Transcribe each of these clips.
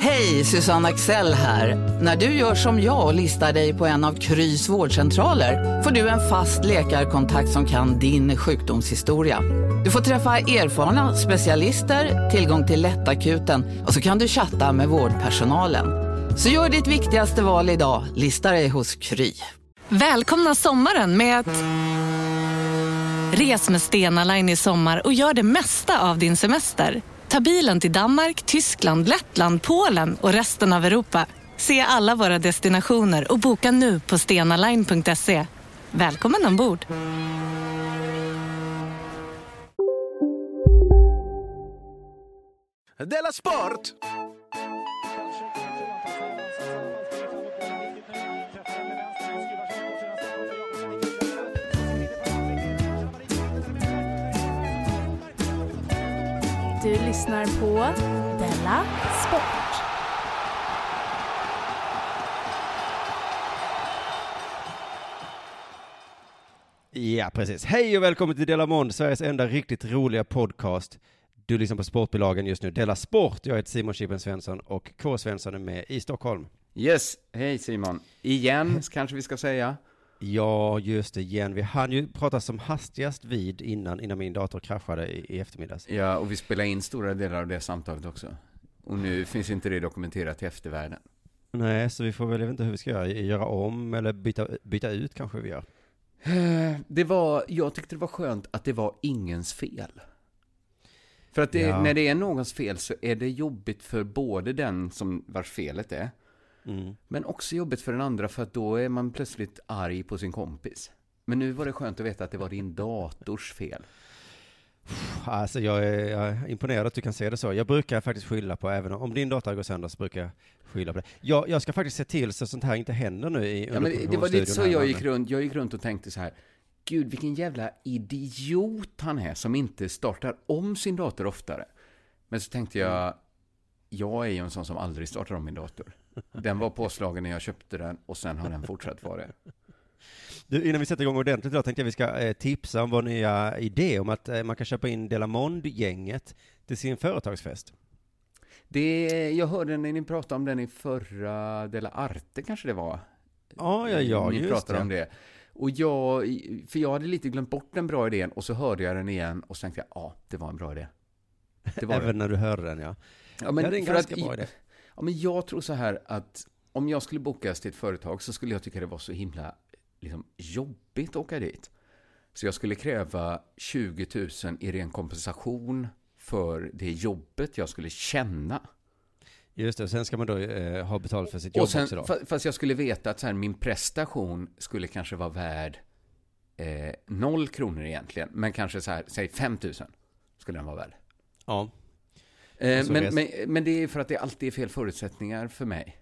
Hej, Susanne Axel här. När du gör som jag och listar dig på en av Krys vårdcentraler får du en fast läkarkontakt som kan din sjukdomshistoria. Du får träffa erfarna specialister, tillgång till lättakuten och så kan du chatta med vårdpersonalen. Så gör ditt viktigaste val idag, listar dig hos Kry. Välkomna sommaren med att... Res med Stena Line i sommar och gör det mesta av din semester. Ta bilen till Danmark, Tyskland, Lettland, Polen och resten av Europa. Se alla våra destinationer och boka nu på stenaline.se. Välkommen ombord! Della Sport! Du lyssnar på Della Sport. Ja, precis. Hej och välkommen till Dela Mond, Sveriges enda riktigt roliga podcast. Du lyssnar på Sportbilagan just nu, Dela Sport. Jag heter Simon Chippen Svensson och K. Svensson är med i Stockholm. Yes, hej Simon. Igen, kanske vi ska säga. Ja, just det, igen. Vi hann ju prata som hastigast vid innan, innan min dator kraschade i, i eftermiddags. Ja, och vi spelar in stora delar av det samtalet också. Och nu finns inte det dokumenterat i eftervärlden. Nej, så vi får väl, jag vet inte hur vi ska göra, göra om eller byta, byta ut kanske vi gör. Eh, Det var, jag tyckte det var skönt att det var ingens fel. För att det, Ja. när det är någons fel så är det jobbigt för både den som vars felet är, Mm. men också jobbigt för den andra för att då är man plötsligt arg på sin kompis. Men nu var det skönt att veta att det var din dators fel. Alltså jag är, jag är imponerad att du kan se det så. Jag brukar faktiskt skylla på, även om din dator går sönder så brukar jag skylla på det. Jag, jag ska faktiskt se till så sånt här inte händer nu i Ja, men det var lite så jag gick runt. Jag gick runt och tänkte så här. Gud, vilken jävla idiot han är som inte startar om sin dator oftare. Men så tänkte jag, jag är ju en sån som aldrig startar om min dator. Den var påslagen när jag köpte den och sen har den fortsatt vara det. Du, innan vi sätter igång ordentligt idag tänkte jag vi ska eh, tipsa om vår nya idé om att eh, man kan köpa in Delamond-gänget till sin företagsfest. det. Jag hörde när ni pratade om den i förra Dela Arte kanske det var. Ja, ja, ja, Ni just pratade det. om det. Och jag, för jag hade lite glömt bort den bra idén och så hörde jag den igen och så tänkte jag, ja, det var en bra idé. Var det. Även när du hörde den, ja. Ja, men ja, det är en för ganska att- bra idé. Ja, men jag tror så här att om jag skulle bokas till ett företag så skulle jag tycka det var så himla liksom, jobbigt att åka dit. Så jag skulle kräva 20 000 i ren kompensation för det jobbet jag skulle känna. Just det, sen ska man då eh, ha betalt för sitt jobb Och sen, också då. fa- fast jag skulle veta att så här, min prestation skulle kanske vara värd eh, noll kronor egentligen, men kanske så här, säg 5 000 skulle den vara värd. Ja. Eh, Och så men, men, men det är för att det alltid är fel förutsättningar för mig.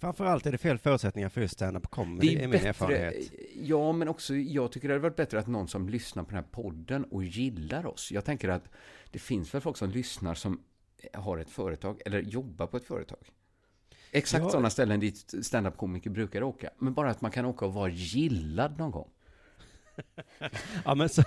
Framförallt är det fel förutsättningar för just stand-up comedy, det är min erfarenhet. Ja, men också jag tycker det hade varit bättre att någon som lyssnar på den här podden och gillar oss. Jag tänker att det finns väl folk som lyssnar som har ett företag eller jobbar på ett företag. Exakt Ja. sådana ställen dit stand-up-komiker brukar åka. Men bara att man kan åka och vara gillad någon gång. Ja, men så,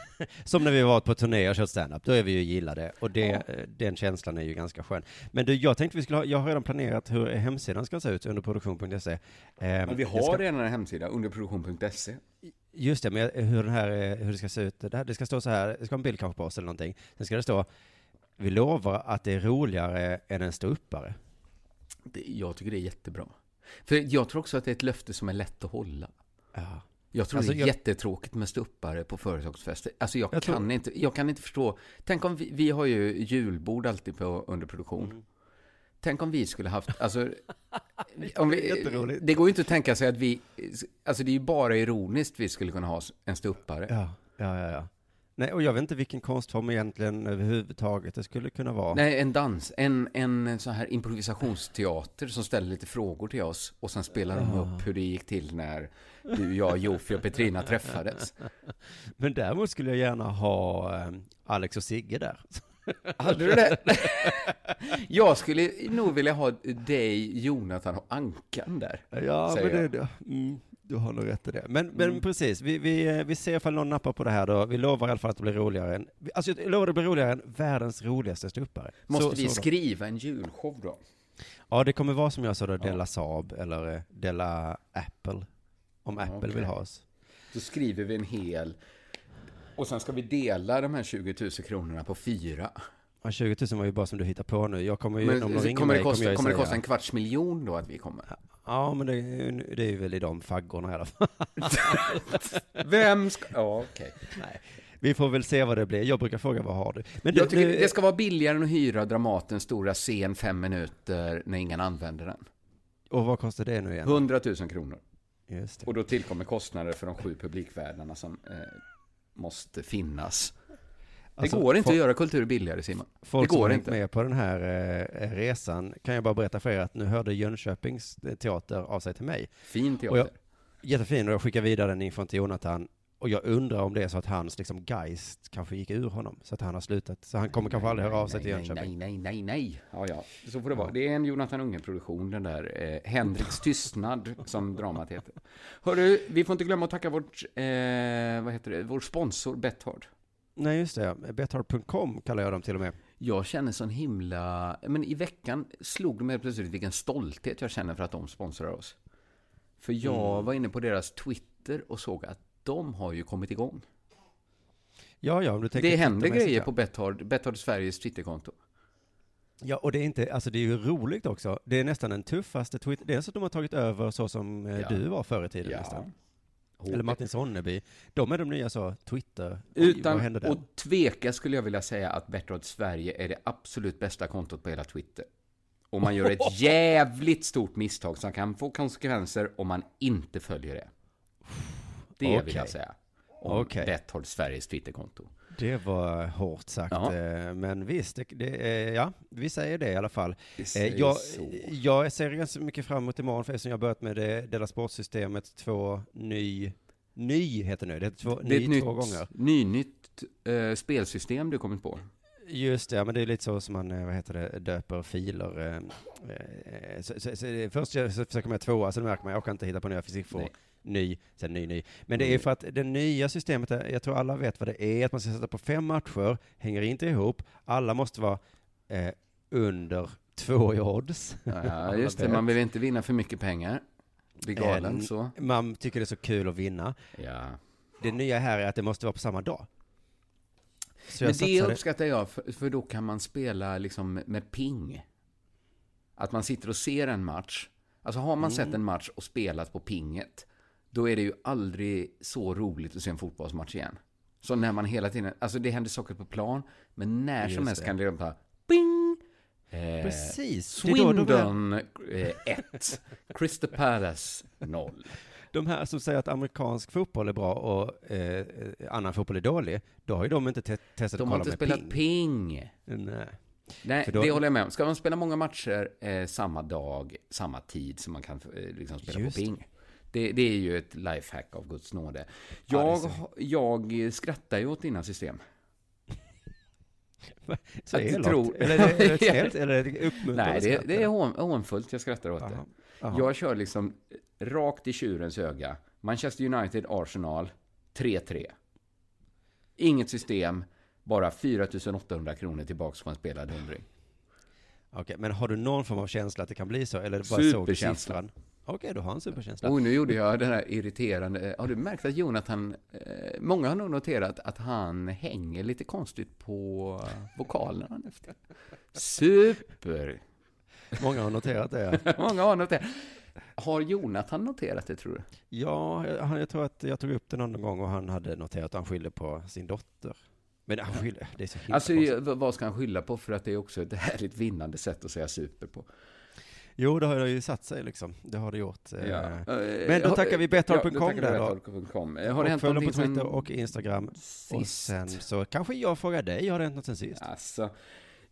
som när vi var på turné och kört stand-up, då är vi ju gillade. Och det, Ja. eh, den känslan är ju ganska skön. Men du, jag tänkte vi skulle ha, jag har redan planerat hur hemsidan ska se ut under produktion.se. Ehm, Men vi har ska- redan en hemsida, underproduktion.se. Just det, men hur, den här, eh, hur det ska se ut, det, här, det ska stå så här, det ska ha en bild kanske på oss eller någonting. Sen ska det stå, vi lovar att det är roligare än en ståuppare. Jag tycker det är jättebra. För jag tror också att det är ett löfte som är lätt att hålla. Ja. Jag tror Alltså, det är jag- jättetråkigt med stuppare på företagsfester. Alltså jag, Jag tror- kan inte, jag kan inte förstå. Tänk om vi, vi har ju julbord alltid på underproduktion. Mm. Tänk om vi skulle haft, alltså, om vi, det går ju inte att tänka sig att vi, alltså det är ju bara ironiskt vi skulle kunna ha en stuppare. Ja, ja, ja. ja. Nej, och jag vet inte vilken konstform egentligen överhuvudtaget det skulle kunna vara. Nej, en dans. En, en sån här improvisationsteater som ställer lite frågor till oss och sen spelar de upp hur det gick till när du, jag, Jofi och Petrina träffades. Men däremot skulle jag gärna ha eh, Alex och Sigge där. Hade du det? Jag skulle nog vilja ha dig, Jonathan och Ankan där. Ja, men jag. det, det, mm, du har nog rätt i det. Men, men Mm. precis, vi, vi, eh, vi ser ifall någon nappar på det här då. Vi lovar i alla fall att det blir roligare än, alltså jag lovar att det blir roligare än världens roligaste ståuppare. Måste Så- vi så skriva en julshow då? Ja, det kommer vara som jag sa då, Della Saab eller eh, Della Apple. Om Ja, Apple okej. vill ha oss. Då skriver vi en hel... Och sen ska vi dela de här 20 000 kronorna på fyra. Ja, 20 000 var ju bara som du hittar på nu. Jag kommer ju, Men om de ringer kommer, det mig, kosta, kommer jag kommer det kosta en kvarts miljon då att vi kommer? Ja, men det, det är ju väl i de faggorna i alla fall. Vem ska... Ja, okej. Vi får väl se vad det blir. Jag brukar fråga, vad har du? Men Jag du, tycker nu- det ska vara billigare än att hyra Dramatens stora scen fem minuter när ingen använder den. Och vad kostar det nu igen? 100 000 kronor. Just det. Och då tillkommer kostnader för de sju publikvärdarna som eh, måste finnas. Alltså, det går inte fol- att göra kultur billigare, Simon. Folk det som går hängt inte. med på den här eh, resan kan jag bara berätta för er att nu hörde Jönköpings teater av sig till mig. Fin teater. Och jag, jättefin och jag skickar vidare den infon till Jonathan. Och jag undrar om det är så att hans liksom geist kanske gick ur honom. Så att han har slutat. Så han kommer kanske aldrig höra av sig till nej, Jönköping. Nej, nej, nej, nej. Ja, ja. Så får det vara. Det är en Jonathan Unge-produktion, den där eh, Henriks tystnad, som dramat heter. Hörru, vi får inte glömma att tacka vårt, eh, vad heter det, vår sponsor Betthard. Nej, just det. Bethard.com kallar jag dem till och med. Jag känner sån himla... Men i veckan slog det mig plötsligt vilken stolthet jag känner för att de sponsrar oss. För jag Mm. var inne på deras Twitter och såg att de har ju kommit igång. Ja, ja, om du tänker Det händer grejer ja. på Betthard, Betthard Sveriges Twitterkonto. Ja, och det är inte, alltså det är ju roligt också. Det är nästan den tuffaste Twitter. Det är så att de har tagit över så som eh, Ja. du var förr i tiden Ja. nästan. Eller Martin Sonneby. De är de nya så, Twitter. Utan att tveka skulle jag vilja säga att Betthard Sverige är det absolut bästa kontot på hela Twitter. Och man gör ett jävligt stort misstag som kan få konsekvenser om man inte följer det. Det vill Okej. jag säga. Om Okej. Betthard Sveriges Twitterkonto. Det var hårt sagt, Ja. eh, men visst, det, det, eh, ja, vi säger det i alla fall. Eh, Jag, jag ser ganska mycket fram emot imorgon, för eftersom jag har börjat med det, Dela Sportsystemet 2 ny, ny heter nu, det heter två, Det är ny nytt, två gånger. nynytt eh, spelsystem du kommit på. Just det, ja, men det är lite så som man, vad heter det, döper filer. eh, Så, så, så, först jag försöker man tvåa, sen märker man, jag kan inte hitta på nya siffror. Nej. Ny, sen ny, ny. Men det är Mm. för att det nya systemet, jag tror alla vet vad det är, att man ska sätta på fem matcher, hänger inte ihop, alla måste vara eh, under två i odds. Ja, just det, man vill inte vinna för mycket pengar. Bli galen En- så. Man tycker det är så kul att vinna. Ja. Det nya här är att det måste vara på samma dag. Så Men det uppskattar jag, för, för då kan man spela liksom med ping. Att man sitter och ser en match. Alltså har man Mm. sett en match och spelat på pinget, då är det ju aldrig så roligt att se en fotbollsmatch igen. Så när man hela tiden, alltså det händer saker på plan, men när som Just helst det. kan det bara ping! Eh, Precis. De Swindon 1, Crystal Palace 0. De här som säger att amerikansk fotboll är bra och eh, annan fotboll är dålig, då har ju de inte te- testat De att har kolla inte med spelat ping. ping. Nej. Nej, då- det håller jag med om. Ska man spela många matcher eh, samma dag, samma tid som man kan eh, liksom spela Just på ping. Det, det är ju ett lifehack av Guds nåde. Ja, Jag, ha- jag skrattar ju åt dina system. Så Att elakt. tror- Eller är det, är det snällt eller är det uppmuntrande Nej, det, det är hån, hånfullt jag skrattar åt Jaha, det. jaha. Jag kör liksom rakt i tjurens öga. Manchester United, Arsenal, 3-3. Inget system, bara 4 800 kronor tillbaks på en spelad hundring. Okej, men har du någon form av känsla att det kan bli så? Eller bara såg Superkänsla. Okej, du har en superkänsla. Och nu gjorde jag den här irriterande... Har du märkt att Jonathan... Eh, många har nog noterat att han hänger lite konstigt på vokalerna nu. Super! Många har noterat det. många har noterat. Har Jonathan noterat det, tror du? Ja, jag, han- jag tror att jag tog upp det någon gång och han hade noterat att han skyller på sin dotter. Men han skyller, det är så himla Alltså, konstigt. vad ska han skylla på? För att det är också ett härligt vinnande sätt att säga super på. Jo, det har ju satt sig liksom. Det har det gjort. Eh, Ja. Men då Eh, tackar vi ja, Betthard.com vi där då. Eh, Har det och hänt följ dem på Twitter sen och Instagram. Och sist? sen så kanske jag frågar dig, har det hänt något sen sist? Alltså,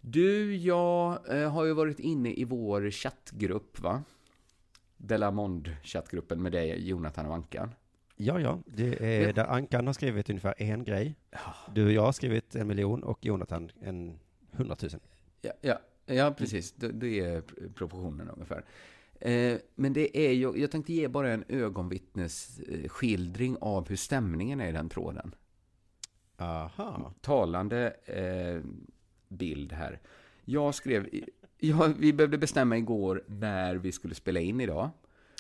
du, jag har ju varit inne i vår chattgrupp, va? Delamond chattgruppen med dig, Jonathan och Ankan. Ja, ja. Det är Ja. där Ankan har skrivit ungefär en grej. Du och jag har skrivit en miljon och Jonathan en hundratusen. Ja, ja, ja precis. Det, det är proportionen ungefär. Eh, men det är ju, jag tänkte ge bara en ögonvittnesskildring av hur stämningen är i den tråden. Aha. Talande eh, bild här. Jag skrev, ja, vi behövde bestämma igår när vi skulle spela in idag.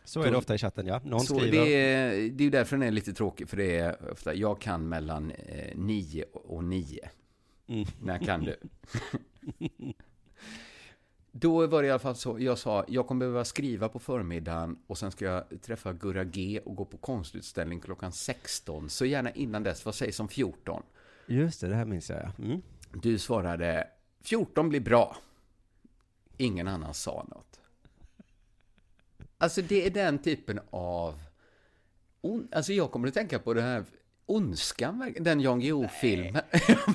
Så är det ofta i chatten, ja. Någon Så skriver. det, är, det är därför den är lite tråkig, för det är ofta, jag kan mellan eh, nio och nio. Mm. När kan du? Då var det i alla fall så, jag sa, jag kommer behöva skriva på förmiddagen och sen ska jag träffa Gurra G och gå på konstutställning klockan 16. Så gärna innan dess, vad sägs om 14? Just det, det här minns jag, ja. Mm. Du svarade, 14 blir bra. Ingen annan sa något. Alltså det är den typen av... Alltså jag kommer att tänka på det här Ondskan, den Jan Guillou-filmen.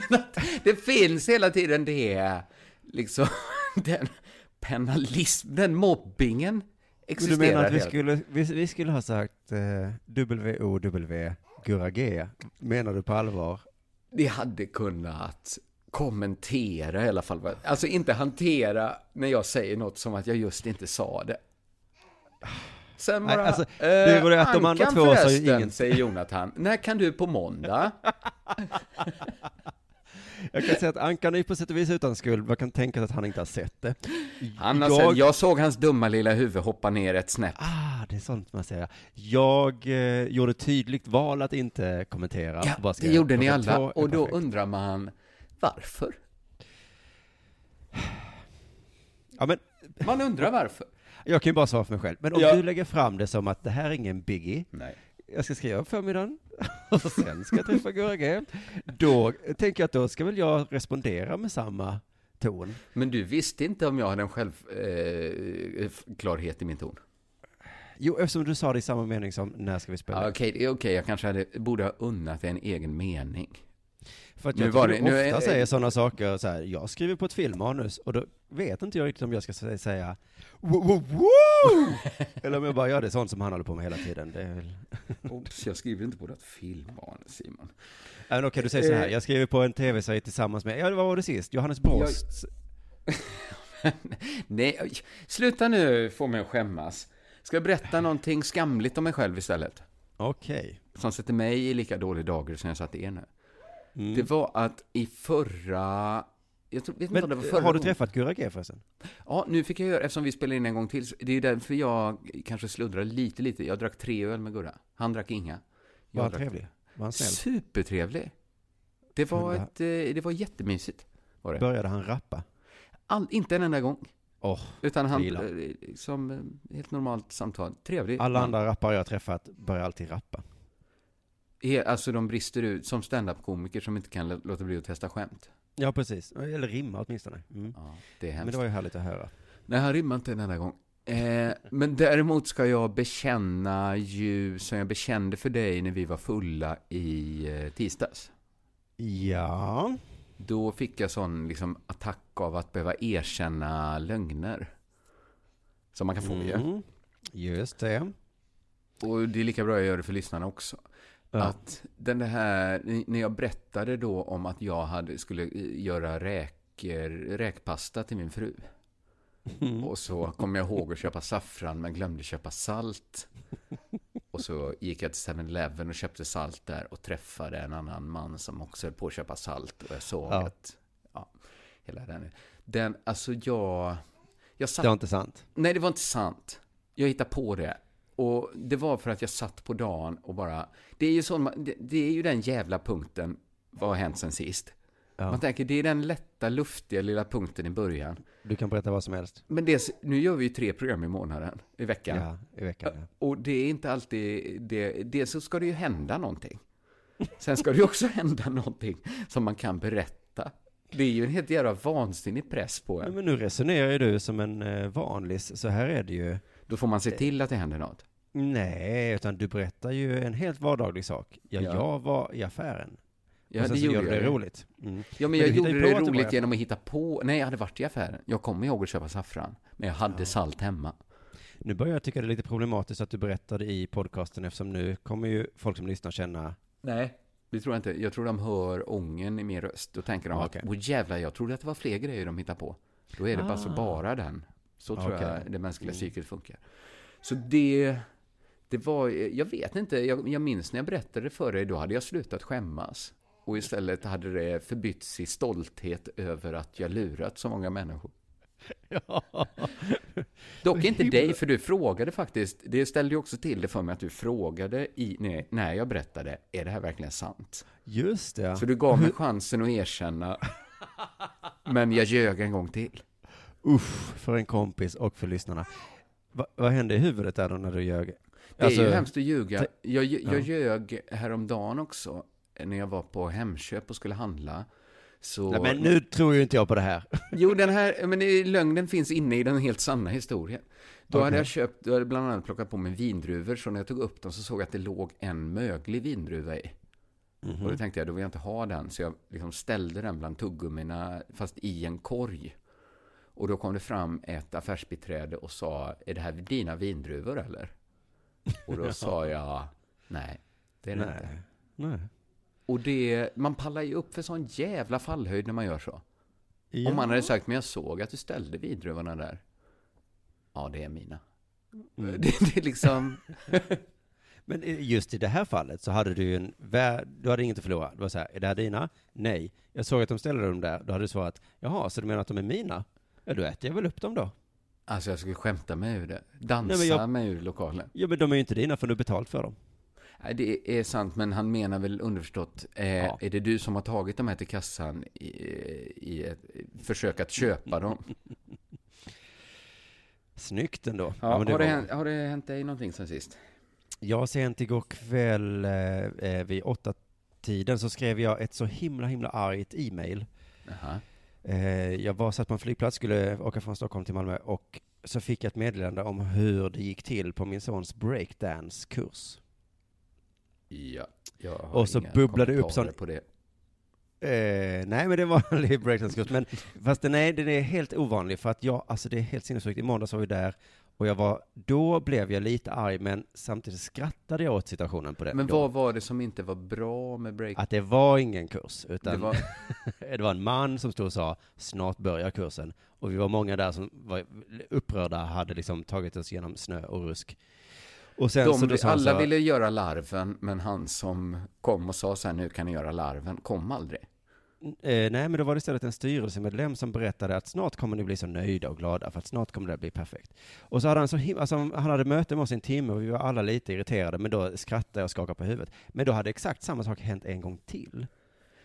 det finns hela tiden det, liksom, den penalism, den mobbingen Men existerar. du menar att vi skulle, vi, vi skulle ha sagt eh, W-O-W, Gurra G? Menar du på allvar? det hade kunnat kommentera i alla fall. Alltså inte hantera när jag säger något som att jag just inte sa det. Sen Nej, bara, alltså, eh, det var det att de andra två sa ju ingen- säger Jonathan. När kan du på måndag? Jag kan säga att Ankan är på sätt och vis utan skuld, man kan tänka sig att han inte har sett det. Han har jag... jag... jag såg hans dumma lilla huvud hoppa ner ett snäpp. Ah, det är sånt man säger. Jag eh, gjorde tydligt val att inte kommentera. Ja, Bara det gjorde ni alla. Och då perfekt. undrar man, varför? Ja, men Man undrar varför. jag kan ju bara svara för mig själv. Men om Ja. du lägger fram det som att det här är ingen biggie, Nej. jag ska skriva på förmiddagen, och sen ska jag träffa Gurra då tänker jag att då ska väl jag respondera med samma ton. Men du visste inte om jag hade en självklarhet i min ton? Jo, eftersom du sa det i samma mening som när ska vi spela? Ja, Okej, är okej. jag kanske hade, borde ha unnat en egen mening. För att Nu jag var det- nu ofta är- säger sådana saker så här, jag skriver på ett filmmanus och då vet inte jag riktigt om jag ska sä- säga "Wo- wo- woo!" eller om jag bara gör det sånt som han håller på med hela tiden. Det är väl... Oops, jag skriver inte på något filmmanus, Simon. Men okej, du säger så här, Eh. jag skriver på en tv-serie tillsammans med, ja vad var det sist? Johannes Brost. Nej, oj, sluta nu få mig att skämmas. Ska jag berätta någonting skamligt om mig själv istället? Okej. Som sätter mig i lika dålig dager som jag satt er nu. Mm. Det var att i förra... Jag tror, vet inte om det var Men förra har du gången. träffat Gurra förresten? Ja, nu fick jag göra, eftersom vi spelade in en gång till, det är därför jag kanske sluddrar lite, lite. Jag drack tre öl med Gurra. Han drack inga. Jag Var han trevlig? Var han snäll? Supertrevlig. Det var, ett, eh, det var jättemysigt. Var det. Började han rappa? All, inte en enda gång. Åh, Utan han, eh, som eh, helt normalt samtal. Trevlig. alla andra rappare jag träffat börjar alltid rappa. He- Alltså de brister ut som standup-komiker som inte kan lå- låta bli att testa skämt. Ja, precis. Eller rimma åtminstone. Mm. Ja, det är Men hemskt. det var ju härligt att höra. Nej, han rimmar inte en enda gång. Eh, men däremot ska jag bekänna ju, som jag bekände för dig när vi var fulla i eh, tisdags. Ja. Då fick jag sån liksom, attack av att behöva erkänna lögner. Som man kan få ju. Mm. Just det. Och det är lika bra jag gör det för lyssnarna också. Ja. Att den här, när jag berättade då om att jag hade, skulle eh, göra räker, räkpasta till min fru. Mm. Och så kom jag ihåg att köpa saffran men glömde köpa salt. Och så gick jag till 7-Eleven och köpte salt där och träffade en annan man som också höll på att köpa salt. Och jag såg Ja. att, ja, hela den. Den, alltså jag, jag satt Det var inte sant. Nej, det var inte sant. Jag hittade på det. Och det var för att jag satt på dagen och bara... Det är ju, sån, det, det är ju den jävla punkten, vad har hänt sen sist? Ja. Man tänker, det är den lätta, luftiga lilla punkten i början. Du kan berätta vad som helst. Men det, nu gör vi ju tre program i månaden, i veckan. Ja, i veckan. Ja. Och det är inte alltid... Det, det så ska det ju hända någonting. Sen ska det ju också hända någonting som man kan berätta. Det är ju en helt jävla vansinnig press på en. men nu resonerar ju du som en eh, vanlis, så här är det ju. Då får man se till att det händer något. Nej, utan du berättar ju en helt vardaglig sak. Ja, Ja. jag var i affären. Ja, och sen det så gjorde det jag. ju. roligt. Mm. Ja, men Men jag hittar gjorde det att roligt genom att hitta på. Nej, jag hade varit i affären. Jag kommer ihåg att köpa saffran. Men jag hade salt hemma. Nu börjar jag tycka det är lite problematiskt att du berättade i podcasten eftersom nu kommer ju folk som lyssnar känna Nej. Det tror jag inte. Jag tror de hör ången i min röst. Då tänker de Ah, att, okej. åh jävlar, jag trodde att det var fler grejer de hittade på. Då är det alltså Ah. bara den. Så tror Okej. jag det mänskliga Mm. psyket funkar. Så det, det var, jag vet inte, jag, jag minns när jag berättade det för dig, då hade jag slutat skämmas. Och istället hade det förbytts i stolthet över att jag lurat så många människor. Dock inte dig, för du frågade faktiskt, det ställde ju också till det för mig att du frågade i, nej, när jag berättade, är det här verkligen sant? Just det. Så du gav mig chansen att erkänna, men jag ljög en gång till. Uff, för en kompis och för lyssnarna. Va, vad hände i huvudet där då när du ljög? Det är ju hemskt att ljuga. Jag, jag ja. ljög häromdagen också, när jag var på Hemköp och skulle handla. Så... Nej, men nu tror ju inte jag på det här. Jo, den här, men lögnen finns inne i den helt sanna historien. Då hade Okej. jag köpt, då hade bland annat plockat på mig vindruvor, så när jag tog upp dem så såg jag att det låg en möglig vindruva i. Mhm. Och då tänkte jag, då vill jag inte ha den, så jag liksom ställde den bland tuggummina, fast i en korg. Och då kom det fram ett affärsbiträde och sa, är det här dina vindruvor eller? Och då sa jag, nej, det är det inte. Nej. Nej. Och det, man pallar ju upp för sån jävla fallhöjd när man gör så. Ja. Om man hade sagt, men jag såg att du ställde vindruvorna där. Ja, det är mina. Mm. Det, är liksom... Men i- just i det här fallet så hade du ju en, vä- du hade inget att förlora. Du var så här, är det här dina? Nej. Jag såg att de ställde dem där. Då hade du svarat, jaha, så du menar att de är mina? Ja, då äter jag väl upp dem då. Alltså jag skulle skämta mig ur det. Dansa Nej, jag- mig ur lokalen. Ja, men de är ju inte dina för du har betalt för dem. Nej, det är sant, men han menar väl underförstått, eh, Ja. är det du som har tagit dem här till kassan i, i ett försök att köpa dem? Snyggt ändå. Ja, men det har, det var- hänt, har det hänt dig någonting sen sist? Jag sent igår kväll eh, eh, vid åtta tiden så skrev jag ett så himla, himla argt e-mail. Jaha. Eh, jag var satt på en flygplats, skulle åka från Stockholm till Malmö och så fick jag ett meddelande om hur det gick till på min sons breakdance-kurs. Ja, jag har Och så inga bubblade upp sån- på det. Eh, nej, men det var en vanlig breakdance-kurs. Men fast den är, den är helt ovanlig för att jag, alltså det är helt sinnessjukt. I måndags var vi där och jag var, då blev jag lite arg men samtidigt skrattade jag åt situationen på det. Men då. vad var det som inte var bra med break? Att det var ingen kurs, utan Det var- det var en man som stod och sa, snart börjar kursen. Och vi var många där som var upprörda, hade liksom tagit oss genom snö och rusk. Och sen De, alla så, ville göra larven, men han som kom och sa så här, nu kan ni göra larven, kom aldrig. Eh, nej, men då var det istället en styrelsemedlem som berättade att snart kommer ni bli så nöjda och glada, för att snart kommer det bli perfekt. Och så hade han så him- alltså, han hade möte med oss i en timme och vi var alla lite irriterade, men då skrattade jag och skakade på huvudet. Men då hade exakt samma sak hänt en gång till.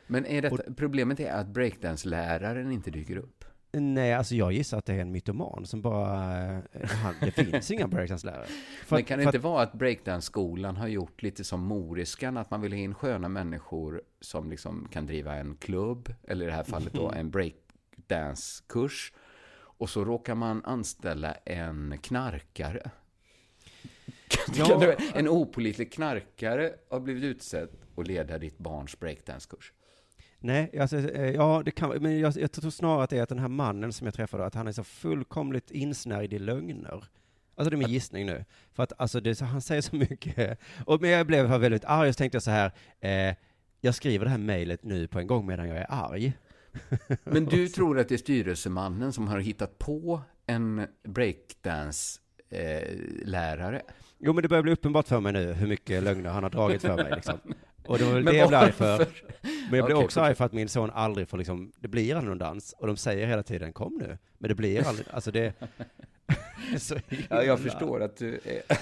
Men är detta, problemet är att breakdance-läraren inte dyker upp. Nej, alltså jag gissar att det är en mytoman som bara, eh, han, det finns inga breakdance-lärare. För Men kan det inte att- vara att breakdance-skolan har gjort lite som Moriskan, att man vill ha in sköna människor som liksom kan driva en klubb, eller i det här fallet då en breakdance-kurs. Och så råkar man anställa en knarkare. Ja. En opolitlig knarkare har blivit utsedd att leda ditt barns breakdance-kurs. Nej, alltså, eh, ja, det kan, men jag, jag tror snarare att det är att den här mannen som jag träffade, att han är så fullkomligt insnärjd i lögner. Alltså det är min gissning nu. För att alltså, det, han säger så mycket. Och, men jag blev väldigt arg, så tänkte jag så här, eh, jag skriver det här mejlet nu på en gång medan jag är arg. Men du tror att det är styrelsemannen som har hittat på en breakdance-lärare? Jo, men det börjar bli uppenbart för mig nu hur mycket lögner han har dragit för mig. Liksom. Och det var väl Men det jag blev arg för. Men jag blir Okej, också arg för att min son aldrig får liksom, det blir aldrig någon dans. Och de säger hela tiden, kom nu. Men det blir aldrig, alltså det... så Ja, jag förstår att du är...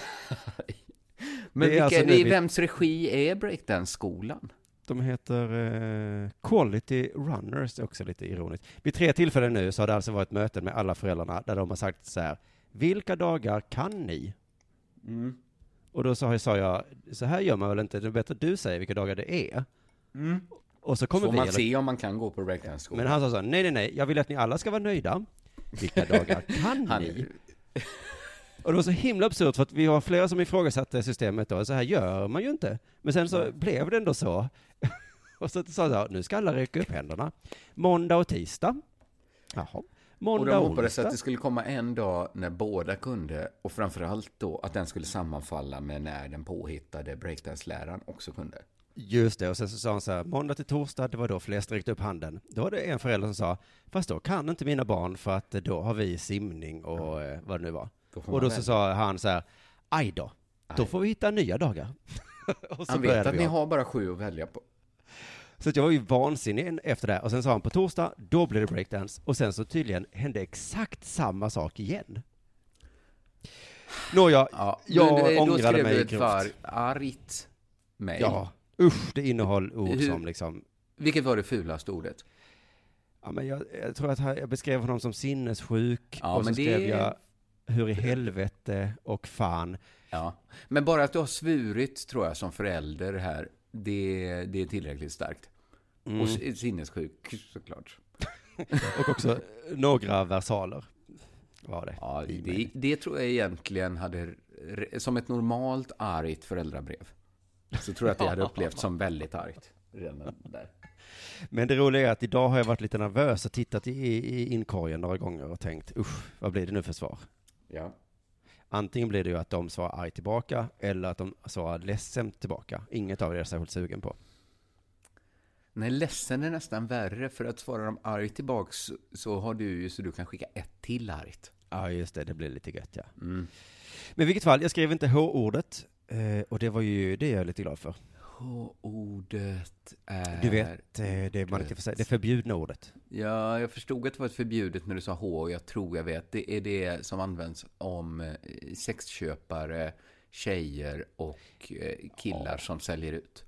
Men vilka, alltså i vems regi är breakdance-skolan? De heter eh, Quality Runners, det är också lite ironiskt. Vid tre tillfällen nu så har det alltså varit möten med alla föräldrarna där de har sagt så här, vilka dagar kan ni? Mm. Och då sa, sa jag, så här gör man väl inte, det är bättre att du säger vilka dagar det är. Mm. Och så kommer får vi, man eller- se om man kan gå på breakdance-skola. men han sa så, nej, nej, nej, jag vill att ni alla ska vara nöjda. Vilka dagar kan Han- ni? Och det var så himla absurt för att vi har flera som ifrågasatte systemet då, så här gör man ju inte. Men sen så blev det ändå så. och så sa jag, nu ska alla räcka upp händerna. Måndag och tisdag. Jaha. Och Måndag de och hoppades att det skulle komma en dag när båda kunde och framförallt då att den skulle sammanfalla med när den påhittade breakdance-läraren också kunde. Just det, och sen så sa han så här, måndag till torsdag, det var då flest räckte upp handen. Då var det en förälder som sa, fast då kan inte mina barn för att då har vi simning och eh, vad det nu var. Då Och då så sa han så här, aj då, då Aj. får vi hitta nya dagar. Han vet att ni har bara sju att välja på. Så jag var ju vansinnig efter det. Och sen sa han på torsdag, då blir det breakdance. Och sen så tydligen hände exakt samma sak igen. Nåja, Ja, jag men då ångrade skrev mig du ett grovt. var argt mejl. Ja, usch, det innehåll ord Hur- som liksom, Vilket var det fulaste ordet? ja men jag, jag tror att jag beskrev honom som sinnessjuk. Ja, och så det- skrev jag, hur i helvete och fan. Ja. Men bara att du har svurit, tror jag, som förälder här, det, det är tillräckligt starkt. Mm. Och sinnessjuk, såklart. Och också några versaler var det. Ja, det, det tror jag egentligen hade, som ett normalt argt föräldrabrev, så tror jag att det hade upplevts som väldigt argt. Redan där. Men det roliga är att idag har jag varit lite nervös och tittat i, i inkorgen några gånger och tänkt, usch, vad blir det nu för svar? Ja. Antingen blir det ju att de svarar argt tillbaka eller att de svarar ledsamt tillbaka. Inget av det är jag särskilt sugen på. Nej, ledsen är nästan värre, för att svara dem argt tillbaks så, så har du ju så du kan skicka ett till argt. Ja, just det, det blir lite gött ja. Mm. Men i vilket fall, jag skrev inte H-ordet eh, och det var ju det jag är lite glad för. H-ordet är... Du vet, eh, det, man inte får säga, det förbjudna ordet. Ja, jag förstod att det var ett förbjudet när du sa H, och jag tror jag vet. Det är det som används om eh, sexköpare, tjejer och eh, killar som säljer ut.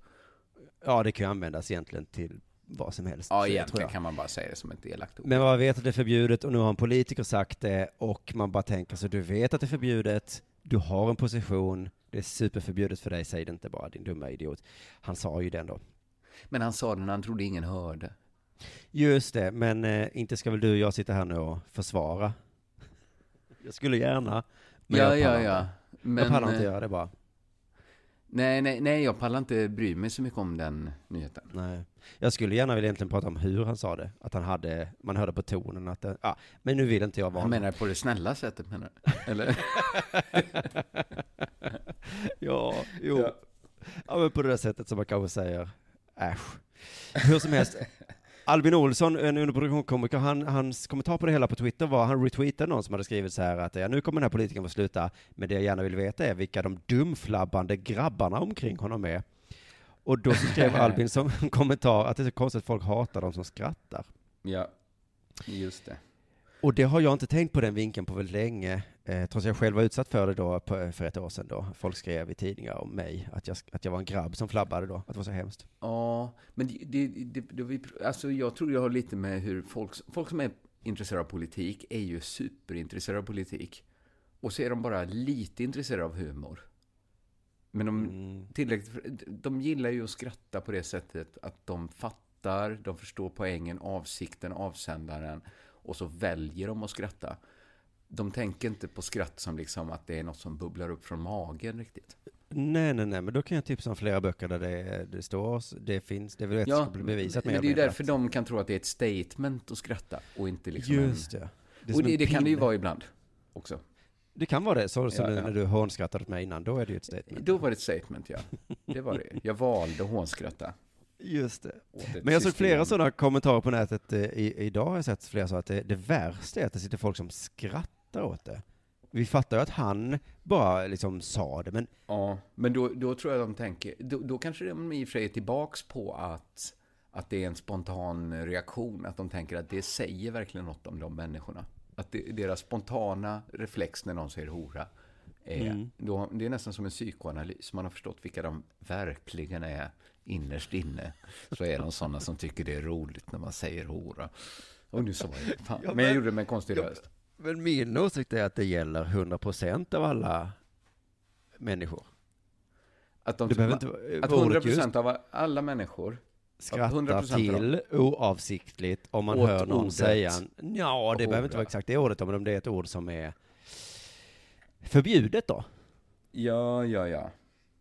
Ja, det kan ju användas egentligen till vad som helst. Ja, egentligen jag. kan man bara säga det som ett elakt ord. Men vad vet att det är förbjudet och nu har en politiker sagt det och man bara tänker så du vet att det är förbjudet, du har en position, det är superförbjudet för dig, säg det inte bara din dumma idiot. Han sa ju det ändå. Men han sa det när han trodde ingen hörde. Just det, men eh, inte ska väl du och jag sitta här nu och försvara? Jag skulle gärna, men ja, jag ja, pallar ja. Men, jag pallar inte eh, göra det bara. Nej, nej, nej, jag pallar inte bry mig så mycket om den nyheten. Nej. Jag skulle gärna vilja egentligen prata om hur han sa det. Att han hade, man hörde på tonen att det, ja, men nu vill inte jag vara Han menar på det snälla sättet, menar du? Eller? Ja, jo. Ja. men på det där sättet som man kanske säger, äsch. Hur som helst, Albin Olsson, en underproduktionskomiker, han, hans kommentar på det hela på Twitter var, han retweetade någon som hade skrivit så här att ja, nu kommer den här politikern få sluta, men det jag gärna vill veta är vilka de dumflabbande grabbarna omkring honom är. Och då skrev Albin som en kommentar att det är så konstigt att folk hatar de som skrattar. Ja, just det. Och det har jag inte tänkt på den vinkeln på väldigt länge, eh, trots att jag själv var utsatt för det då på, för ett år sedan då. Folk skrev i tidningar om mig, att jag, att jag var en grabb som flabbade då, att det var så hemskt. Ja, men det, det, det, det, alltså jag tror jag har lite med hur folk, folk som är intresserade av politik är ju superintresserade av politik. Och så är de bara lite intresserade av humor. Men de, Mm. tillräckligt, de gillar ju att skratta på det sättet att de fattar, de förstår poängen, avsikten, avsändaren och så väljer de att skratta. De tänker inte på skratt som liksom att det är något som bubblar upp från magen riktigt. Nej, nej, nej, men då kan jag tipsa om flera böcker där det, det står, det finns, det är väl Ja, bevisat men det är ju därför att- de kan tro att det är ett statement att skratta och inte liksom Just en... det. Det och det, det kan det ju vara ibland också. Det kan vara det, så som Ja, ja. när du hånskrattade åt mig innan, då är det ju ett statement. Då var det ett statement, ja. Det var det. Jag valde att hånskratta. Just det. Men jag såg flera sådana kommentarer på nätet eh, i, idag, har jag sett flera så att det, det värsta är att det sitter folk som skrattar åt det. Vi fattar ju att han bara liksom sa det, men Ja, men då, då tror jag de tänker... Då, då kanske de i och för sig är tillbaks på att, att det är en spontan reaktion. Att de tänker att det säger verkligen något om de människorna. Att det, deras spontana reflex när någon säger hora är, Mm. då, det är nästan som en psykoanalys. Man har förstått vilka de verkligen är innerst inne. Så är de sådana som tycker det är roligt när man säger hora. Och nu sa jag det. Fan. Ja, Men jag gjorde det med en konstig Ja, röst. Men min åsikt är att det gäller 100% av alla människor. Att, de, Det behöver inte att ordet 100% just- av alla människor skrattar 100% för till oavsiktligt om man Åt hör någon ordet. säga, ja det behöver inte vara exakt det ordet, men om det är ett ord som är förbjudet då. Ja, ja, ja.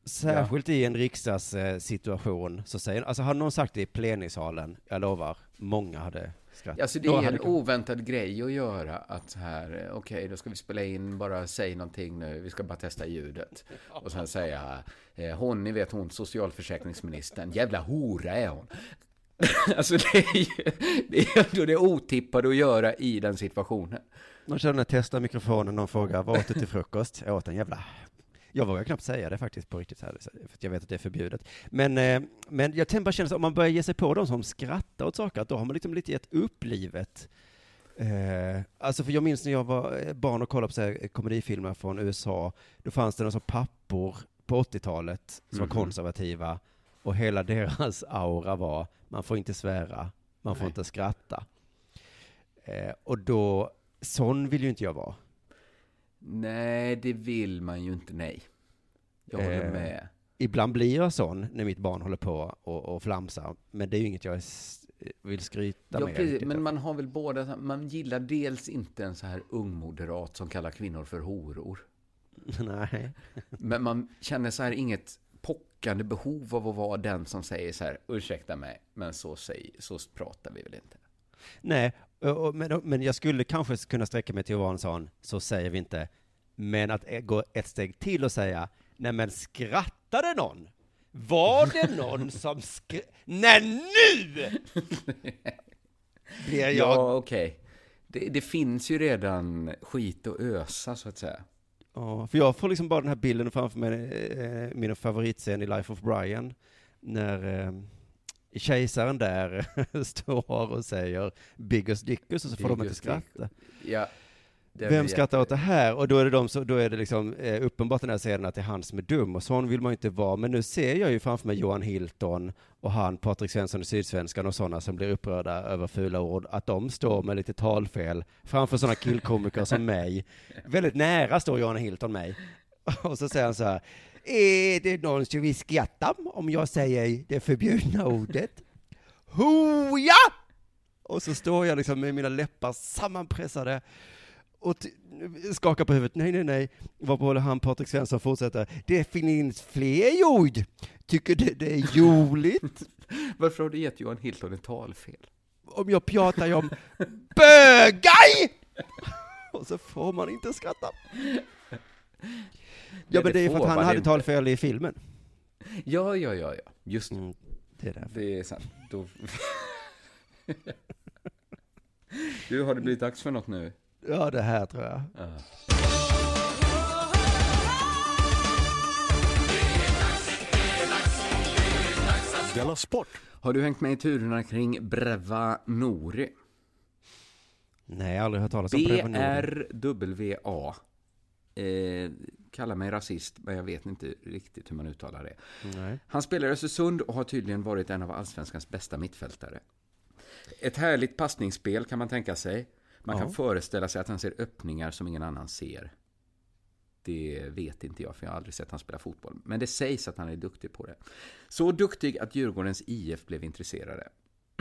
Särskilt i en riksdagssituation så säger, alltså hade någon sagt det i plenisalen, jag lovar, många hade skrattat. Alltså det är en oväntad grej att göra att så här, okej då ska vi spela in, bara säg någonting nu, vi ska bara testa ljudet. Och sen säga, eh, hon, ni vet hon socialförsäkringsministern, jävla hora är hon. alltså det är ju, det är ändå det otippade att göra i den situationen. Man känner testa mikrofonen, någon frågar, vad åt du till frukost? Jag åt en jävla... Jag vågar knappt säga det faktiskt på riktigt, här, för att jag vet att det är förbjudet. Men, eh, men jag bara känna så, om man börjar ge sig på de som skrattar åt saker, att då har man liksom lite gett upp livet. Eh, alltså för jag minns när jag var eh, barn och kollade på så här komedifilmer från USA, då fanns det några pappor på 80-talet som Mhm. var konservativa, och hela deras aura var, man får inte svära, man får Nej. inte skratta. Eh, och då, sån vill ju inte jag vara. Nej, det vill man ju inte, nej. Jag håller Eh, med. Ibland blir jag sån när mitt barn håller på och, och flamsar, men det är ju inget jag vill skryta Ja, med. precis, men man har väl båda, man gillar dels inte en så här ung moderat som kallar kvinnor för horor. Nej. Men man känner så här inget pockande behov av att vara den som säger så här, ursäkta mig, men så, säg, så pratar vi väl inte. Nej, men, men jag skulle kanske kunna sträcka mig till att vara en sån, så säger vi inte. Men att eh, gå ett steg till och säga, nej men skrattade någon? Var det någon som skrattade? Nej nu! Blir jag. Ja, okej. Det, det finns ju redan skit att ösa, så att säga. Ja, för jag får liksom bara den här bilden framför mig, eh, min favoritscen i Life of Brian, när eh, kejsaren där står och säger Biggest Dickus och så får de inte skratta. Ja. Vem skrattar åt det här? Och då är det, de, då är det liksom eh, uppenbart den här scenen att det är han som är dum och sån vill man ju inte vara. Men nu ser jag ju framför mig Johan Hilton och han, Patrik Svensson i Sydsvenskan och sådana som blir upprörda över fula ord, att de står med lite talfel framför sådana killkomiker som mig. Väldigt nära står Johan Hilton mig. Och så säger han så här, är det någon som vill skratta om jag säger det förbjudna ordet? Hoja! Och så står jag liksom med mina läppar sammanpressade och skakar på huvudet. Nej, nej, nej. Varpå håller han Patrik Svensson fortsätter. Det finns fler ord. Tycker du det är roligt? Varför har du gett Johan Hilton ett talfel? Om jag pratar ju om bögaj! Och så får man inte skratta. Ja, men det är ju för att han hade talfel i filmen. Ja, ja, ja, ja. Just det. Mm, det är. Det är sant. Då... du, har det blivit dags för något nu? Ja, det här tror jag. Ja. Della Sport! Har du hängt med i turerna kring Breva Nori? Nej, jag har aldrig hört talas om Breva Nori. B-R-W-A. Eh, kallar mig rasist, men jag vet inte riktigt hur man uttalar det. Nej. Han spelar i Östersund och har tydligen varit en av allsvenskans bästa mittfältare. Ett härligt passningsspel kan man tänka sig. Man Ja. kan föreställa sig att han ser öppningar som ingen annan ser. Det vet inte jag, för jag har aldrig sett han spela fotboll. Men det sägs att han är duktig på det. Så duktig att Djurgårdens IF blev intresserade.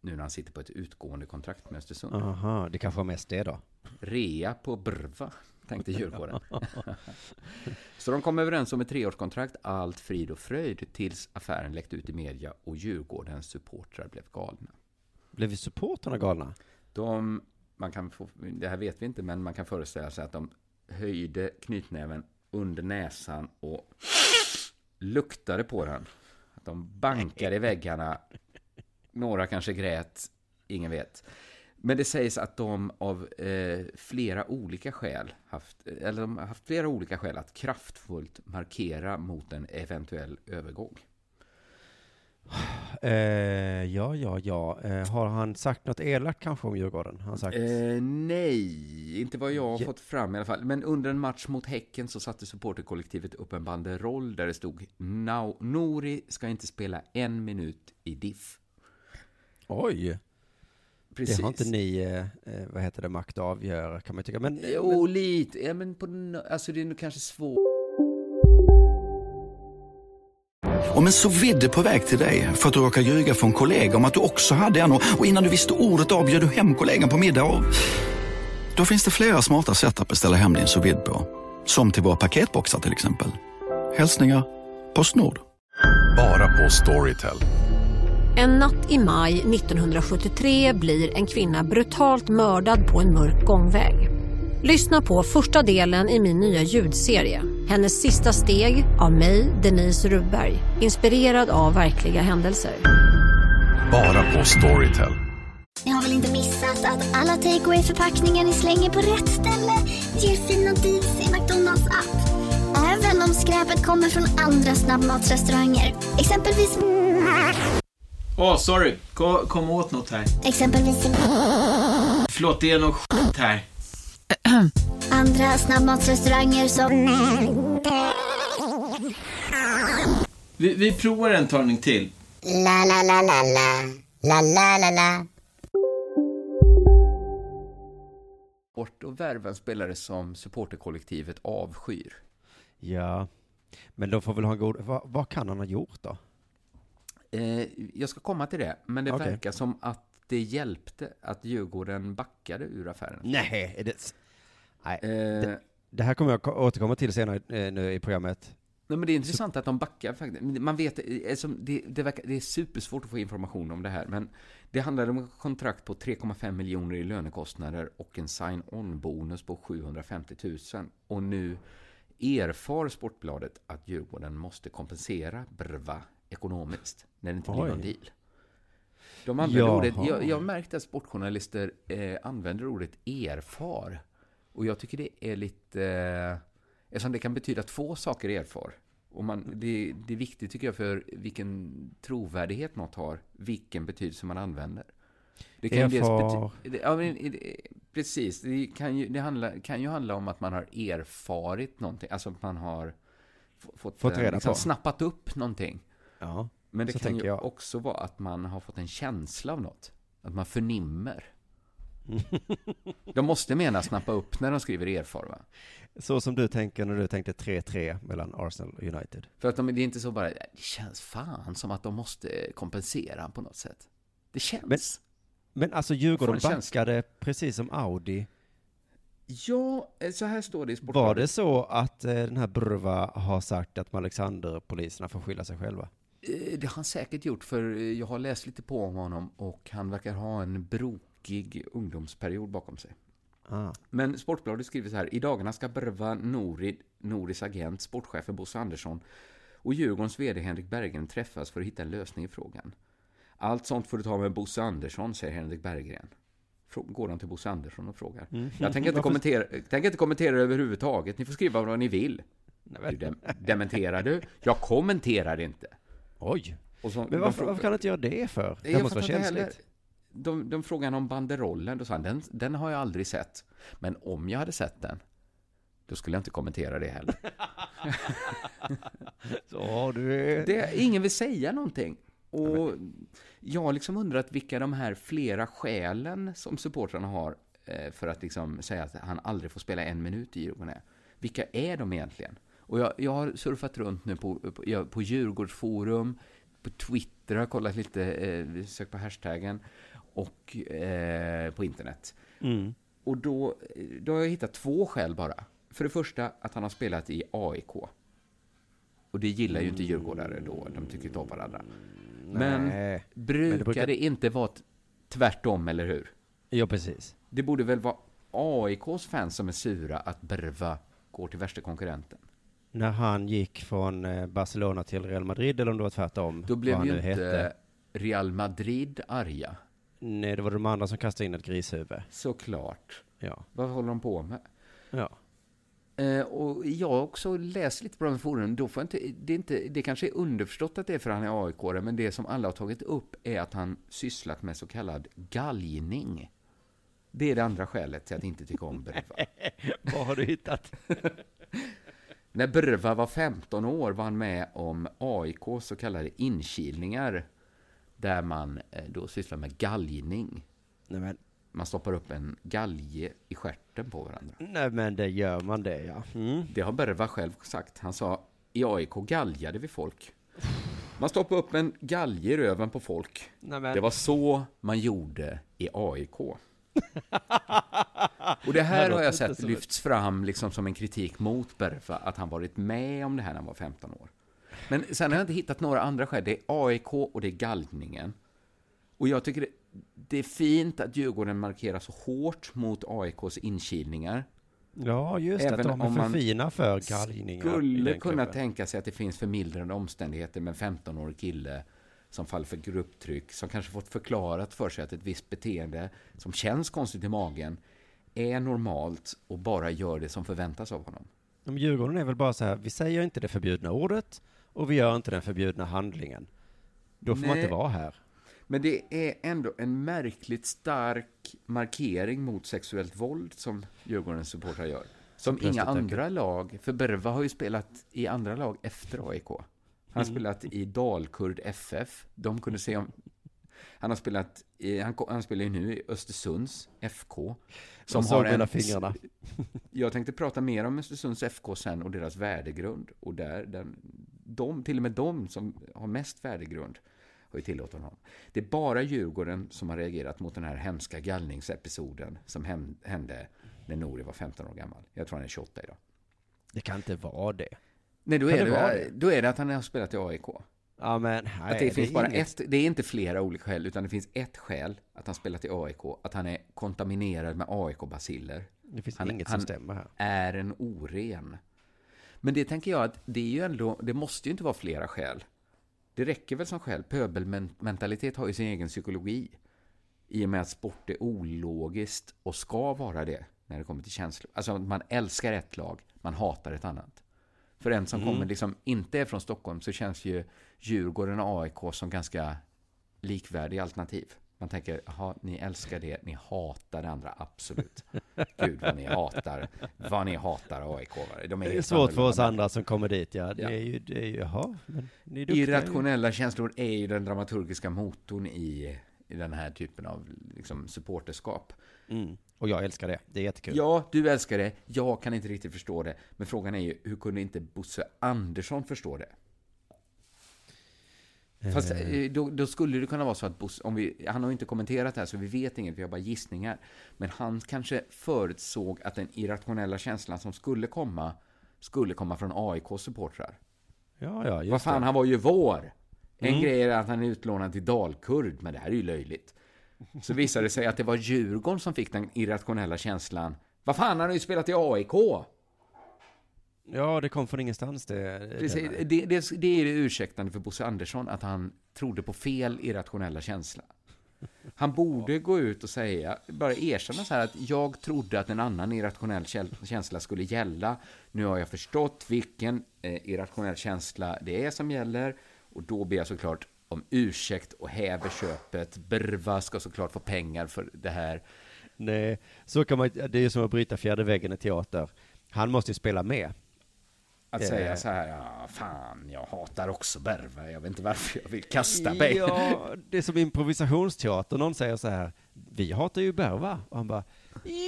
nu när han sitter på ett utgående kontrakt med Östersund. Aha, det kanske var mest det då. Rea på Brva, tänkte Djurgården. Så de kom överens om ett treårskontrakt, allt frid och fröjd, tills affären läckte ut i media och Djurgårdens supportrar blev galna. Blev vi supporterna galna? De, man kan få, det här vet vi inte, men man kan föreställa sig att de höjde knytnäven under näsan och luktade på den. Att de bankade i väggarna. Några kanske grät, ingen vet. Men det sägs att de av eh, flera olika skäl haft, eller de har haft flera olika skäl att kraftfullt markera mot en eventuell övergång. Eh, ja, ja, ja. Eh, har han sagt något elakt kanske om Djurgården? Han sagt? Eh, nej, inte vad jag har Ja. fått fram i alla fall. Men under en match mot Häcken så satte supporterkollektivet upp en banderoll där det stod "Nau- Nori ska inte spela en minut i diff. Oj! Precis. Det har inte ni, eh, eh, vad heter det, makt att avgöra kan man tycka. Men, Jo, lite. Ja, men på, alltså det är nog kanske svårt. Om en så vidde på väg till dig för att du råkar ljuga från kollega om att du också hade en och och innan du visste ordet av du hem kollegan på middag och... Då finns det flera smarta sätt att beställa hem din sous på. Som till våra paketboxar till exempel. Hälsningar Postnord. Bara på Storytel. En natt i maj 1973 blir en kvinna brutalt mördad på en mörk gångväg. Lyssna på första delen i min nya ljudserie. Hennes sista steg av mig, Denise Rubberg. Inspirerad av verkliga händelser. Bara på Storytel. Ni har väl inte missat att alla takeaway förpackningar ni slänger på rätt ställe ger fina deals i McDonalds app. Även om skräpet kommer från andra snabbmatsrestauranger. Exempelvis... Åh, sorry. Kom, kom åt något här. Exempelvis... Förlåt, det är något skit här. Andra snabbmatsrestauranger som... Vi, vi provar en talning till. La, la, la, la, la. La, la, la, la. Bort och värva en spelare som supporterkollektivet avskyr. Ja, men de får väl ha en god... Vad, vad kan han ha gjort då? Eh, jag ska komma till det, men det Okej. verkar som att det hjälpte att Djurgården backade ur affären. Nej, är det... Nej, Eh, det, det här kommer jag ko- återkomma till senare eh, nu i programmet. Nej, men det är intressant att de backar faktiskt. Man vet, som det, det, verkar, det är supersvårt att få information om det här, men det handlar om ett kontrakt på 3,5 miljoner i lönekostnader och en sign-on-bonus på 750 000. Och nu erfar Sportbladet att Djurgården måste kompensera Brva ekonomiskt när det inte blir Oj. någon deal. De använder Jaha. ordet, jag, jag märkte att sportjournalister eh, använder ordet erfar. Och jag tycker det är lite... Eh, eftersom det kan betyda två saker erfar. Och man, det, det är viktigt tycker jag för vilken trovärdighet något har, vilken betydelse man använder. Det kan Erfar. bety- ja, men, precis, det, kan ju, det handla, kan ju handla om att man har erfarit någonting, alltså att man har fått, Fått eh, reda liksom, på. snappat upp någonting. Ja, Men det så kan ju jag. också vara att man har fått en känsla av något. Att man förnimmer. De måste mena snappa upp när de skriver erfar, va? Så som du tänker när du tänkte 3-3 mellan Arsenal och United. För att de, det är inte så bara, det känns fan som att de måste kompensera på något sätt. Det känns. Men, men alltså Djurgården backade precis som Audi. Ja, eh, så här står det i Sportbladet. Var det så att eh, den här Brva har sagt att Alexander-poliserna får skylla sig själva? Eh, Det har han säkert gjort, för eh, jag har läst lite på om honom och han verkar ha en brokig ungdomsperiod bakom sig. Ah. Men Sportbladet skriver så här. I dagarna ska Brva Norid, Noris agent, sportchefen Bosse Andersson och Djurgårdens VD Henrik Berggren träffas för att hitta en lösning i frågan. Allt sånt får du ta med Bosse Andersson, säger Henrik Berggren. Går han till Bosse Andersson och frågar. Mm. Jag tänker inte, kommentera, tänker inte kommentera överhuvudtaget. Ni får skriva vad ni vill. Du dem, dementerar du? Jag kommenterar inte. Oj. Så- Men varför, varför kan du inte göra det för? Det jag måste vara känsligt. heller. De, de frågade om banderollen, då sa han, den, den har jag aldrig sett. Men om jag hade sett den, då skulle jag inte kommentera det heller. Så du är... det, ingen vill säga någonting. Och jag har liksom undrat vilka de här flera skälen som supportrarna har eh, för att liksom säga att han aldrig får spela en minut i Djurgården är. Vilka är de egentligen? Och jag, jag har surfat runt nu på, på, på Djurgårdsforum, på Twitter har kollat lite, eh, sökt på hashtaggen, och eh, på internet. Mm. Och då, då har jag hittat två skäl bara. För det första att han har spelat i AIK. Och det gillar ju inte djurgårdare då, de tycker inte om varandra. Men Nej. brukar, Men det brukar- det inte vara tvärtom, eller hur? Ja, precis. Det borde väl vara AIKs fans som är sura att Brva går till värsta konkurrenten. När han gick från eh, Barcelona till Real Madrid, eller om det var tvärtom. Då blev ju inte hette. Real Madrid arga. Nej, det var de andra som kastade in ett grishuvud. Såklart. Ja. Vad håller de på med? Ja. Eh, och jag har också läst lite på de forum. Då får inte, det, är inte, det kanske är underförstått att det är för att han är aik men det som alla har tagit upp är att han sysslat med så kallad galgning. Det är det andra skälet till att inte tycka om Brva. Vad har du hittat? När Brva var 15 år var han med om AIKs så kallade inkilningar. Där man eh, då sysslar med galgning. Nej, men, Man stoppar upp en galge i stjärten på varandra. nej, men det gör man det, ja. Mm. Det har Berva själv sagt. Han sa i AIK galjade vi folk. Man stoppade upp en galge i röven på folk. Nej, men- Det var så man gjorde i AIK. Och det här har jag sett lyfts fram liksom som en kritik mot Berfa, att han varit med om det här när han var 15 år. Men sen har jag inte hittat några andra skäl. Det är AIK och det är galgningen. Och jag tycker det, det är fint att Djurgården markerar så hårt mot AIKs inkilningar. Ja, just Även att de är för fina för galgningar. Skulle kunna klubben. tänka sig att det finns förmildrande omständigheter med en 15-årig kille som faller för grupptryck, som kanske fått förklarat för sig att ett visst beteende som känns konstigt i magen är normalt och bara gör det som förväntas av honom. Men Djurgården är väl bara så här, vi säger inte det förbjudna ordet och vi gör inte den förbjudna handlingen. Då får man Nej. inte vara här. Men det är ändå en märkligt stark markering mot sexuellt våld som Djurgårdens supportrar gör. Som inga andra lag, för Berva har ju spelat i andra lag efter AIK. Han har Mm. spelat i Dalkurd FF. De kunde se om... Han har spelat i, han, han spelar ju nu i Östersunds FK. De såg mellan fingrarna. Jag tänkte prata mer om Östersunds FK sen och deras värdegrund. Och där, den, de, till och med de som har mest värdegrund har ju tillåtit honom. Det är bara Djurgården som har reagerat mot den här hemska gallningsepisoden som hem, hände när Nouri var 15 år gammal. Jag tror han är 28 idag. Det kan inte vara det. Nej, då Kan är det det? då är det att han har spelat i AIK. Ja, men nej, att det, finns är bara inget- ett, det är inte flera olika skäl, utan det finns ett skäl att han spelat i AIK, att han är kontaminerad med AIK-baciller. Det finns han, inget som han stämmer här. är en oren. Men det tänker jag att det är ju ändå, det måste ju inte vara flera skäl. Det räcker väl som skäl. Pöbelmentalitet har ju sin egen psykologi. I och med att sport är ologiskt och ska vara det när det kommer till känslor. Alltså man älskar ett lag, man hatar ett annat. För en som Mm. kommer liksom inte är från Stockholm så känns ju Djurgården och AIK som ganska likvärdiga alternativ. Man tänker, jaha, ni älskar det, ni hatar det andra, absolut. Gud vad ni hatar, vad ni hatar AIK. De Det är svårt för oss andra som kommer dit, ja. Det Ja. är ju, det är ju, jaha, men ni är duktiga. Irrationella känslor är ju den dramaturgiska motorn i, i den här typen av liksom, supporterskap. Mm. Och jag älskar det, det är jättekul. Ja, du älskar det. Jag kan inte riktigt förstå det. Men frågan är ju, hur kunde inte Bosse Andersson förstå det? Fast eh, då, då skulle det kunna vara så att Bosse, om vi, han har ju inte kommenterat det här så vi vet inget, vi har bara gissningar. Men han kanske förutsåg att den irrationella känslan som skulle komma, skulle komma från AIKs supportrar. Ja, ja, just Vad fan, det. han var ju vår! En Mm. grej är att han är utlånad till Dalkurd, men det här är ju löjligt. Så visade det sig att det var Djurgården som fick den irrationella känslan. Vad fan, han har ju spelat i AIK! Ja, det kom från ingenstans det. Precis, det- det, det, det är det ursäktande för Bosse Andersson, att han trodde på fel irrationella känsla. Han borde gå ut och säga, bara erkänna så här att jag trodde att en annan irrationell känsla skulle gälla. Nu har jag förstått vilken eh, irrationell känsla det är som gäller och då ber jag såklart om ursäkt och häver köpet. Berva ska såklart få pengar för det här. Nej, så kan man det är ju som att bryta fjärde väggen i teater. Han måste ju spela med. Att Eh, säga så här, ja, fan, jag hatar också Berva, jag vet inte varför jag vill kasta mig. Ja, det är som improvisationsteater. Någon säger så här, vi hatar ju Berva. Och han bara,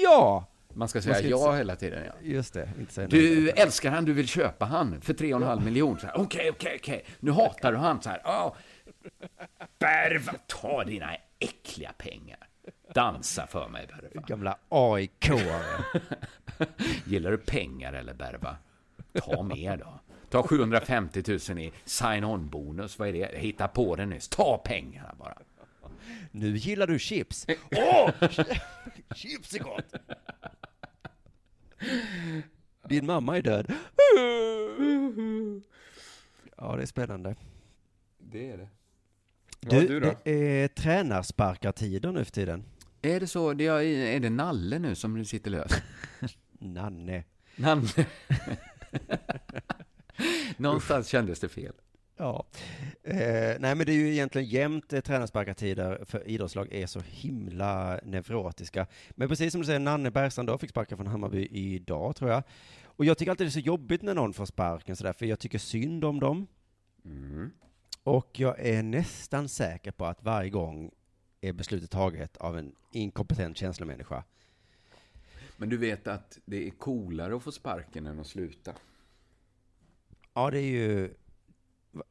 ja! Man ska säga inte ja säga- hela tiden, ja. Just det, inte säga Du nej. älskar han, du vill köpa han för tre och en halv miljon. Okej, okej, okej. Nu hatar du han. Så här, ja. Berva, ta dina äckliga pengar. Dansa för mig, Berva. Gamla aik Gillar du pengar eller Berva? Ta mer då. Ta 750 000 i sign-on-bonus. Vad är det? Hitta på det nyss. Ta pengarna bara. Nu gillar du chips. Åh! chips är gott! Din mamma är död. Ja, det är spännande. Det är det. Du, Ja, du då? det är tränarsparkartider nu för tiden. Är det så? Det är, är det Nalle nu som sitter lös? Nanne. Nanne. Någonstans kändes det fel. Ja. Eh, nej, men det är ju egentligen jämnt eh, tränarsparkartider för idrottslag är så himla neurotiska. Men precis som du säger, Nanne Bergstrand fick sparken från Hammarby idag, tror jag. Och jag tycker alltid det är så jobbigt när någon får sparken sådär, för jag tycker synd om dem. Mm. Och jag är nästan säker på att varje gång är beslutet taget av en inkompetent känslomänniska. Men du vet att det är coolare att få sparken än att sluta. Ja, det är ju... Va-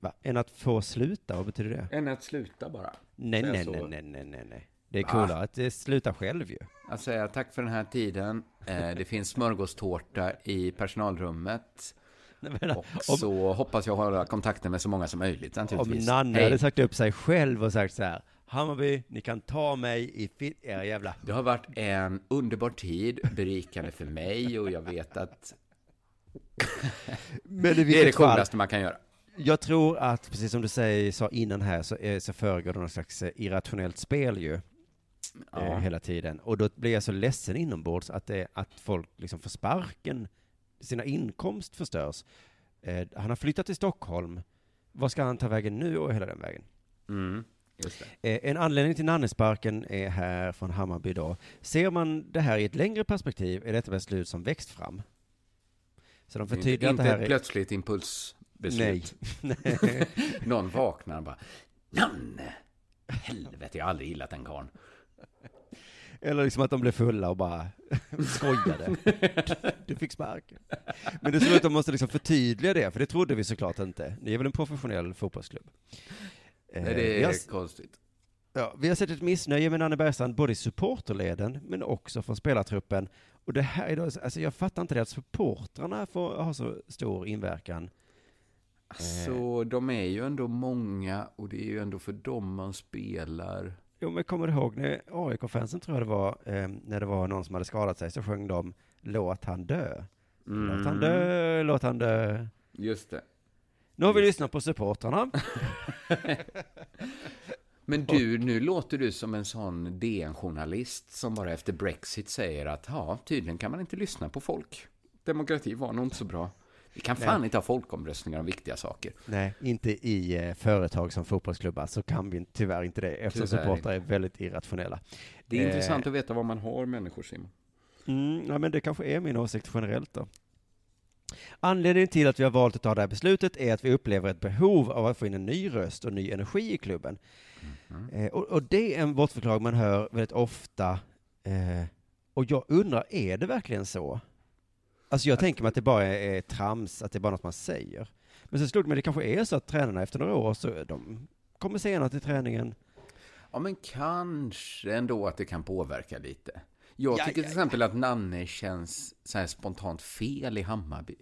Va? Än att få sluta, vad betyder det? Än att sluta bara. Nej, nej, nej, nej, nej, nej, nej. Det är Va? coolare att det slutar själv ju. Att säga tack för den här tiden. Eh, det finns smörgåstårta i personalrummet. Och så hoppas jag hålla kontakten med så många som möjligt Om naturligtvis. Nanne Hej. hade sagt upp sig själv och sagt så här, Hammarby, ni kan ta mig i fit, era jävla... Det har varit en underbar tid, berikande för mig och jag vet att Men det är det fall- coolaste man kan göra. Jag tror att, precis som du säger, sa innan här, så, är, så föregår det någon slags eh, irrationellt spel ju. Ja. Eh, hela tiden. Och då blir jag så ledsen inombords att, det, att folk liksom får sparken, sina inkomst förstörs. Eh, han har flyttat till Stockholm. Vad ska han ta vägen nu och hela den vägen? Mm. Eh, En anledning till Nannesparken är här från Hammarby då. Ser man det här i ett längre perspektiv är detta beslut som växt fram. Så de Inte, förtydligar att inte det här ett är... plötsligt impulsbeslut. Nej. Någon vaknar och bara, Nanne! Helvete, jag har aldrig gillat den karln. Eller liksom att de blev fulla och bara skojade. Du fick sparken. Men det är så att de måste liksom förtydliga det, för det trodde vi såklart inte. Ni är väl en professionell fotbollsklubb? Eh, Nej, det vi är har- konstigt. Ja, vi har sett ett missnöje med Nanne Bergstrand, både i supporterleden, men också från spelartruppen. Och det här är då, alltså jag fattar inte det att supportrarna får ha så stor inverkan. Så de är ju ändå många och det är ju ändå för dem man spelar. Jo, men kommer du ihåg när AIK-fansen tror jag det var, eh, när det var någon som hade skadat sig, så sjöng de Låt han dö. Låt han dö, låt han dö. Just det. Nu har vi lyssnat på supportrarna. Men du, nu låter du som en sån DN-journalist som bara efter Brexit säger att ja, tydligen kan man inte lyssna på folk. Demokrati var nog inte så bra. Vi kan fan Nej. inte ha folkomröstningar om viktiga saker. Nej, inte i eh, företag som fotbollsklubbar så kan vi tyvärr inte det eftersom Tyvärr supportrar är väldigt irrationella. Det är Eh, intressant att veta vad man har människor, Simon. Mm, ja, men det kanske är min åsikt generellt då. Anledningen till att vi har valt att ta det här beslutet är att vi upplever ett behov av att få in en ny röst och ny energi i klubben. Eh, och, och det är en bortförklaring man hör väldigt ofta. Eh, och jag undrar, är det verkligen så? Alltså jag tänker mig att det bara är, trams, att det är bara något man säger. Men så slog det mig, det kanske är så att tränarna efter några år så de kommer senare till träningen. Ja, men kanske ändå att det kan påverka lite. Jag Ja, tycker ja, till exempel att Nanne känns så här spontant fel i Hammarby.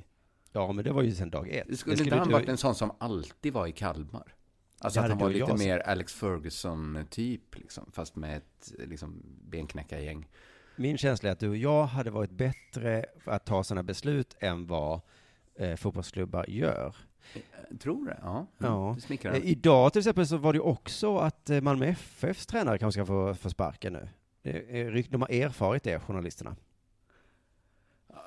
Ja, men det var ju sen dag ett. Det skulle Det inte han varit en sån som alltid var i Kalmar? Alltså att han var lite jag mer Alex Ferguson-typ, liksom, fast med ett liksom, benknäckargäng. Min känsla är att du och jag hade varit bättre att ta sådana beslut än vad eh, fotbollsklubbar gör. Tror det? Ja. Ja. Det. Eh, idag till exempel så var det också att eh, Malmö FFs tränare kanske ska få, få sparken nu. Är rykt- De har erfarit det, journalisterna.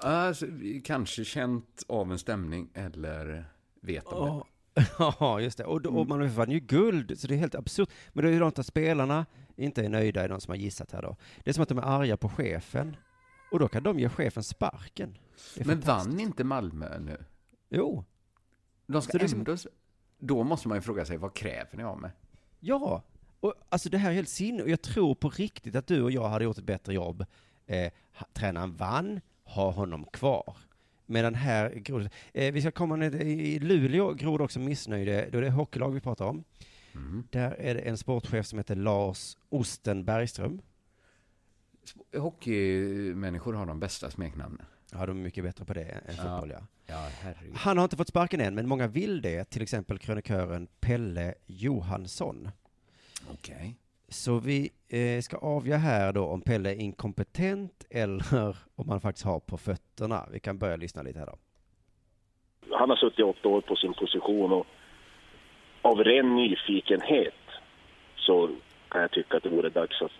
Alltså, kanske känt av en stämning eller vet om det. Ja, just det. Och, då- och Malmö FF vann ju guld, så det är helt absurt. Men det är ju de att spelarna inte är nöjda, är de som har gissat här då. Det är som att de är arga på chefen. Och då kan de ge chefen sparken. Men vann inte Malmö nu? Jo. De ska ändå... Då måste man ju fråga sig, vad kräver ni av mig? Ja, och alltså det här är helt sinne. Och jag tror på riktigt att du och jag hade gjort ett bättre jobb. Eh, tränaren vann, ha honom kvar. Medan här, grod, eh, vi ska komma ner i Luleå, grod också missnöjde, då är det hockeylag vi pratar om. Där är det en sportchef som heter Lars Osten Bergström. Hockeymänniskor har de bästa smeknamnen. Ja, de är mycket bättre på det än fotboll, ja. Ja, herregud. Han har inte fått sparken än, men många vill det. Till exempel krönikören Pelle Johansson. Okej. Så vi eh, ska avgöra här då om Pelle är inkompetent eller om han faktiskt har på fötterna. Vi kan börja lyssna lite här då. Han har suttit åtta år på sin position och av ren nyfikenhet så kan jag tycka att det vore dags att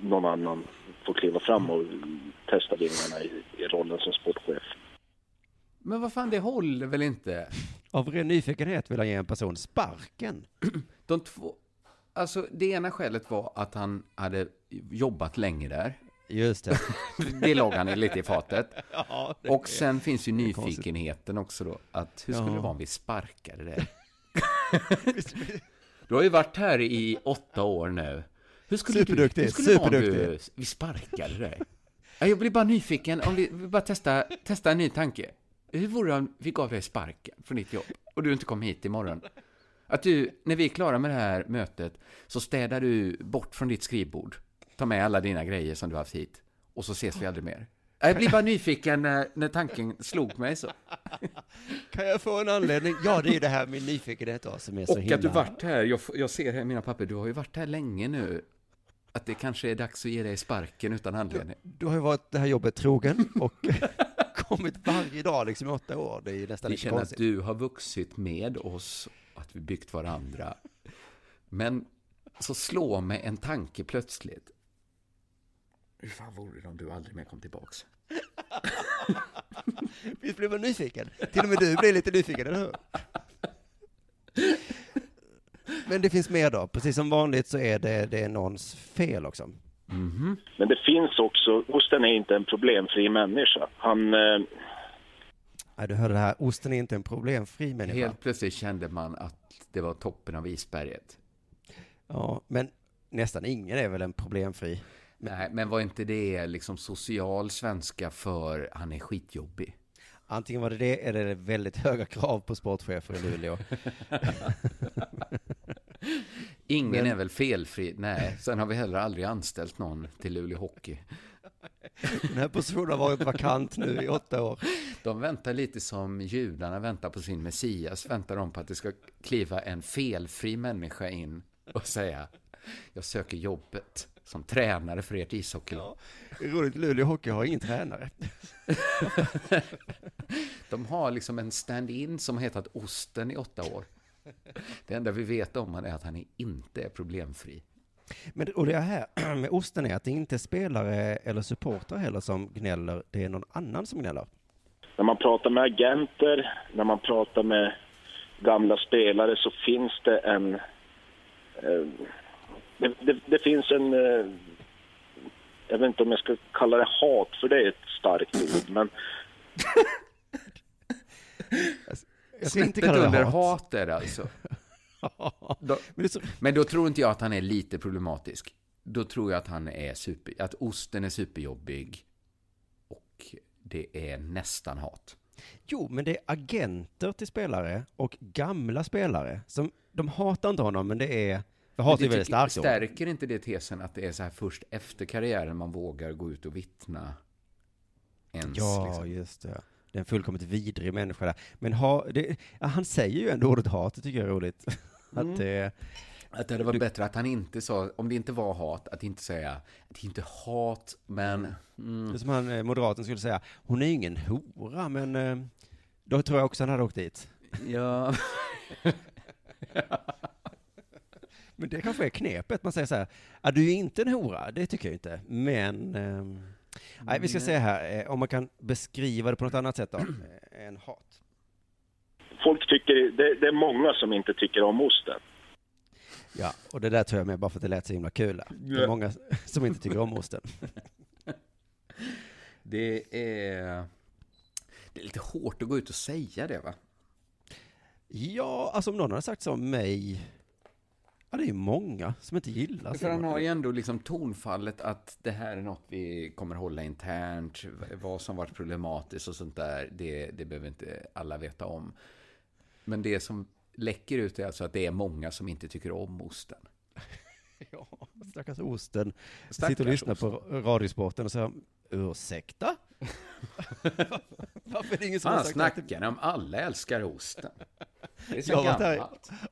någon annan får kliva fram och testa vingarna i, i rollen som sportchef. Men vad fan, det håller väl inte? Av ren nyfikenhet vill han ge en person sparken. De två... Alltså, det ena skälet var att han hade jobbat länge där. Just det. det låg han lite i fatet. Ja, och är- sen finns ju nyfikenheten också då. Att hur skulle Ja. det vara om vi sparkade det? du har ju varit här i åtta år nu. Hur skulle Superduktig, du, hur skulle det vara om du, superduktig. vi sparkade dig? Ja, Jag blir bara nyfiken, om vi, vi bara testa, testa en ny tanke. Hur vore det om vi gav dig sparken från ditt jobb och du inte kom hit imorgon? Att du, när vi är klara med det här mötet, så städar du bort från ditt skrivbord. Ta med alla dina grejer som du har haft hit. Och så ses vi aldrig mer. Jag blir bara nyfiken när, när tanken slog mig så. Kan jag få en anledning? Ja, det är det här med nyfikenhet då, som är så Och himla... att du varit här, jag, jag ser här i mina papper, du har ju varit här länge nu. Att det kanske är dags att ge dig sparken utan anledning. Du har ju varit det här jobbet trogen och kommit varje dag liksom i åtta år. Det är ju nästan Vi lite känner att du har vuxit med oss, att vi byggt varandra. Men så slår mig en tanke plötsligt. Hur fan vore det om du aldrig mer kom tillbaks? Visst blir man nyfiken? Till och med du blir lite nyfiken, eller hur? Men det finns mer då. Precis som vanligt så är det, det är någons fel också. Men det finns också, osten är inte en problemfri människa. Han, eh, Nej, du hörde det här. Osten är inte en problemfri människa. Helt plötsligt kände man att det var toppen av isberget. Ja, men nästan ingen är väl en problemfri. Nej, men var inte det liksom social svenska för han är skitjobbig? Antingen var det det, eller det väldigt höga krav på sportchefer i Luleå. Ingen Men- är väl felfri? Nej, sen har vi heller aldrig anställt någon till Luleå Hockey. Den här positionen har varit vakant nu i åtta år. De väntar lite som judarna väntar på sin Messias, väntar de på att det ska kliva en felfri människa in och säga jag söker jobbet som tränare för ert ishockeylag. Är roligt, Luleå Hockey har ingen tränare. De har liksom en stand-in som hetat Osten i åtta år. Det enda vi vet om honom är att han inte är problemfri. Men och det här med osten är att det inte är spelare eller supportrar heller som gnäller, det är någon annan som gnäller. när man pratar med agenter, när man pratar med gamla spelare så finns det en... Eh, det, det, det finns en... Eh, jag vet inte om jag ska kalla det hat, för det är ett starkt ord, men Jag ska inte kalla det under hat. hat är det alltså. Då, men, då tror inte jag att han är lite problematisk. Då tror jag att han är super, att osten är superjobbig och det är nästan hat. Jo, men det är agenter till spelare och gamla spelare som, de hatar inte honom, men det är, för hat är Men väldigt starkt. Stärker inte det tesen att det är så här först efter karriären man vågar gå ut och vittna? Ens, Ja, liksom. just det. Det är en fullkomligt vidrig människa där. Men ha, det, han säger ju ändå ordet hat, det tycker jag är roligt. Mm. Att det, Att det hade varit bättre att han inte sa, om det inte var hat, att inte säga att det är inte hat, men... Mm. det är som han, eh, moderaten skulle säga, hon är ju ingen hora, men eh, då tror jag också han hade åkt dit. Ja. Men det kanske är knepet, man säger så här, ja, du är inte en hora, det tycker jag inte, men ehm, nej, vi ska se här, eh, om man kan beskriva det på något annat sätt då, än hat. Folk tycker... Det, det är många som inte tycker om osten. Ja, och det där tror jag med bara för att det lät så himla kul. Det är många som inte tycker om osten. Det är... Det är lite hårt att gå ut och säga det, va? Ja, alltså om någon hade sagt så om mig, ja det är ju många som inte gillar För han har ju ändå liksom tonfallet att det här är något vi kommer hålla internt, vad som varit problematiskt och sånt där, det, det behöver inte alla veta om. Men det som läcker ut är alltså att det är många som inte tycker om osten. Ja, stackars osten. Stackars Sitter och lyssnar osten. på Radiosporten och säger ursäkta? Varför är det ingen som Han har sagt det? snackar om alla älskar osten. Det är så Jag har varit här i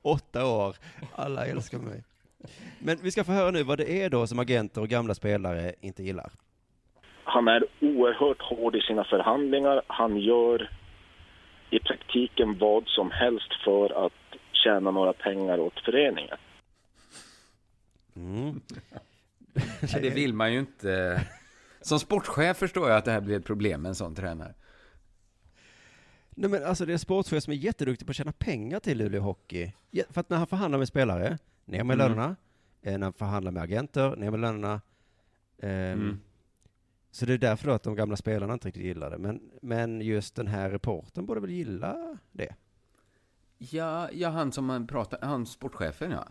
åtta år. Alla älskar mig. Men vi ska få höra nu vad det är då som agenter och gamla spelare inte gillar. Han är oerhört hård i sina förhandlingar. Han gör i praktiken vad som helst för att tjäna några pengar åt föreningen. Mm. Det vill man ju inte. Som sportchef förstår jag att det här blir ett problem med en sån tränare. Nej men alltså det är sportchef som är jätteduktig på att tjäna pengar till Luleå Hockey. För att när han förhandlar med spelare, ner med Mm. lönerna. Eh, När han förhandlar med agenter, ner med lönerna. Ehm, Mm. Så det är därför då att de gamla spelarna inte riktigt gillar det. Men, men just den här reporten borde väl gilla det? Ja, ja han som man pratar, han sportchefen ja.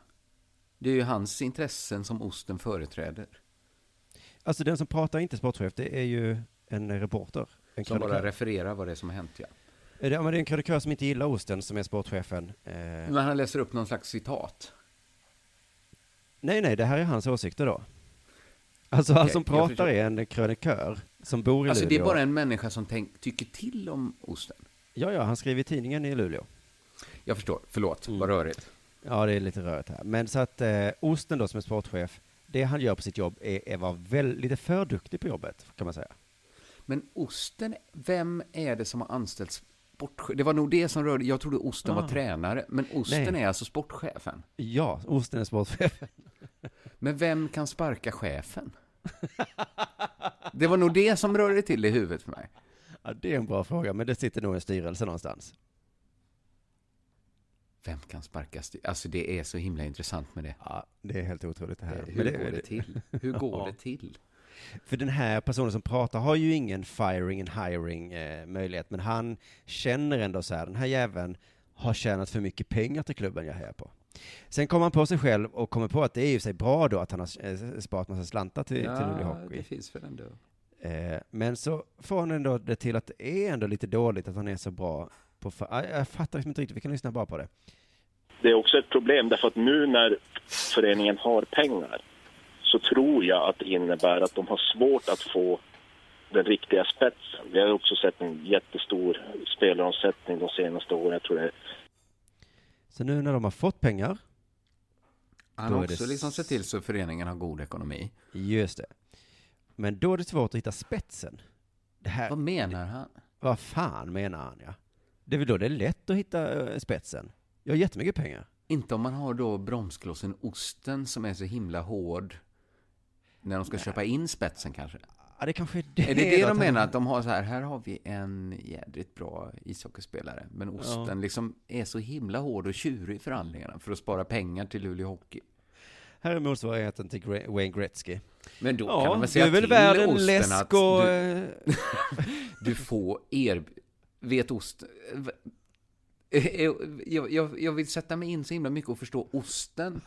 Det är ju hans intressen som osten företräder. Alltså den som pratar inte sportchef, det är ju en reporter. En Som bara refererar vad det är som har hänt ja. Är det, ja, men det är en krönikör som inte gillar osten som är sportchefen. Eh, Men han läser upp någon slags citat. nej, nej, det här är hans åsikter då. Alltså han Okej, som pratar är en krönikör som bor i Alltså det är Luleå. bara en människa som tänk, tycker till om osten. Ja, ja, han skriver i tidningen i Luleå. Jag förstår, förlåt, vad rörigt. Ja, det är lite rörigt här. Men så att eh, Osten då som är sportchef, det han gör på sitt jobb är, är vara väl, lite för duktig på jobbet, kan man säga. Men osten, vem är det som har anställt sportchef? Det var nog det som rörde, jag trodde osten Ah. var tränare, men osten Nej. är alltså sportchefen. Ja, Osten är sportchefen. Men vem kan sparka chefen? Det var nog det som rörde till i huvudet för mig. Ja, det är en bra fråga, men det sitter nog en styrelse någonstans. Vem kan sparka styr? Alltså det är så himla intressant med det. Ja, det är helt otroligt det här. Hur Men går det till? Hur går det till? För den här personen som pratar har ju ingen firing and hiring eh, möjlighet, men han känner ändå så här, den här jäveln har tjänat för mycket pengar till klubben jag hejar på. Sen kommer han på sig själv och kommer på att det är ju sig bra då att han har eh, sparat massa slantar till, till Luleå Ja, Hockey. det finns väl ändå. Eh, men så får han ändå det till att det är ändå lite dåligt att han är så bra på... Jag fattar liksom inte riktigt, vi kan lyssna bara på det. Det är också ett problem därför att nu när föreningen har pengar så tror jag att det innebär att de har svårt att få den riktiga spetsen. Vi har också sett en jättestor spelaromsättning de senaste åren. Jag tror det är Så nu när de har fått pengar, Han har är det också liksom sett till så föreningen har god ekonomi. just det. Men då är det svårt att hitta spetsen. Det här, Vad menar han? vad fan menar han ja? Det är väl då det är lätt att hitta eh, spetsen. Jag har jättemycket pengar. Inte om man har då bromsklossen osten som är så himla hård när de ska köpa in spetsen kanske. Ja, det kanske är det. Är det det de menar? Att de har så här, här har vi en jädrigt bra ishockeyspelare. Men osten liksom är så himla hård och tjurig i förhandlingarna för att spara pengar till Luleå Hockey. Här är motsvarigheten till Wayne Gretzky. Men då Ja, kan man väl säga väl till värd en osten läsk att och, du, eh, du får er... Vet ost... Eh, Jag, jag, jag vill sätta mig in så himla mycket och förstå osten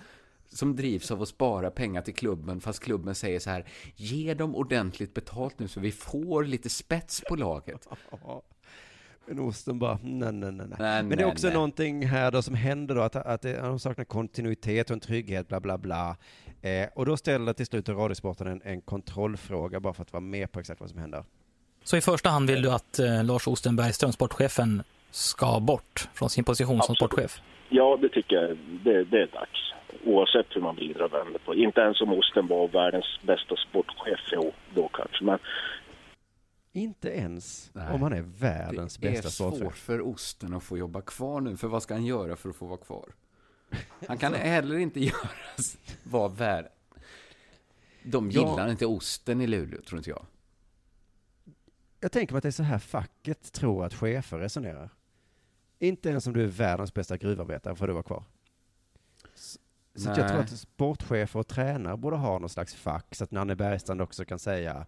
som drivs av att spara pengar till klubben, fast klubben säger så här, ge dem ordentligt betalt nu så vi får lite spets på laget. Men osten bara, nej, nej, nej. nej. Nej, Men det är också nej. någonting här då som händer då, att, att det, de saknar kontinuitet och en trygghet, bla bla bla. Eh, och då ställer till slut Radiosporten en, en kontrollfråga bara för att vara med på exakt vad som händer. Så i första hand vill du att eh, Lars Osten Bergström, sportchefen, ska bort från sin position som sportchef? Ja, det tycker jag. Det, det är dags. Oavsett hur man vrider och vänder på. Inte ens om Osten var världens bästa sportchef, jo, då kanske. Men Inte ens Nej. om han är världens Det är bästa svårt sportchef. för osten att få jobba kvar nu, för vad ska han göra för att få vara kvar? Han kan heller inte göra vara värd. De Ja. gillar inte osten i Luleå, tror inte jag. Jag tänker mig att det är så här facket tror att chefer resonerar. Inte ens om du är världens bästa gruvarbetare får du vara kvar. Så, jag tror att sportchefer och tränare borde ha någon slags fack så att Nanne Bergstrand också kan säga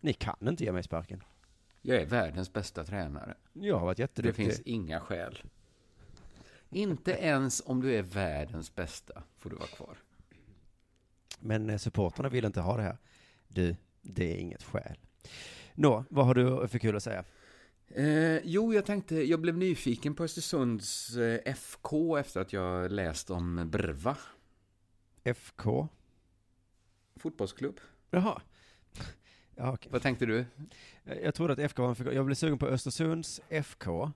ni kan inte ge mig sparken. Jag är världens bästa tränare. Jag har varit Det jätteduktig. finns inga skäl. Inte ens om du är världens bästa får du vara kvar. Men eh, supporterna vill inte ha det här. Du, det är inget skäl. Nå, vad har du för kul att säga? Eh, jo, jag tänkte, jag blev nyfiken på Östersunds eh, FK efter att jag läst om Brva. FK? Fotbollsklubb. Jaha. Ja, okej. Vad tänkte du? Jag jag trodde att FK var en förkortning. Jag blev sugen på Östersunds FK.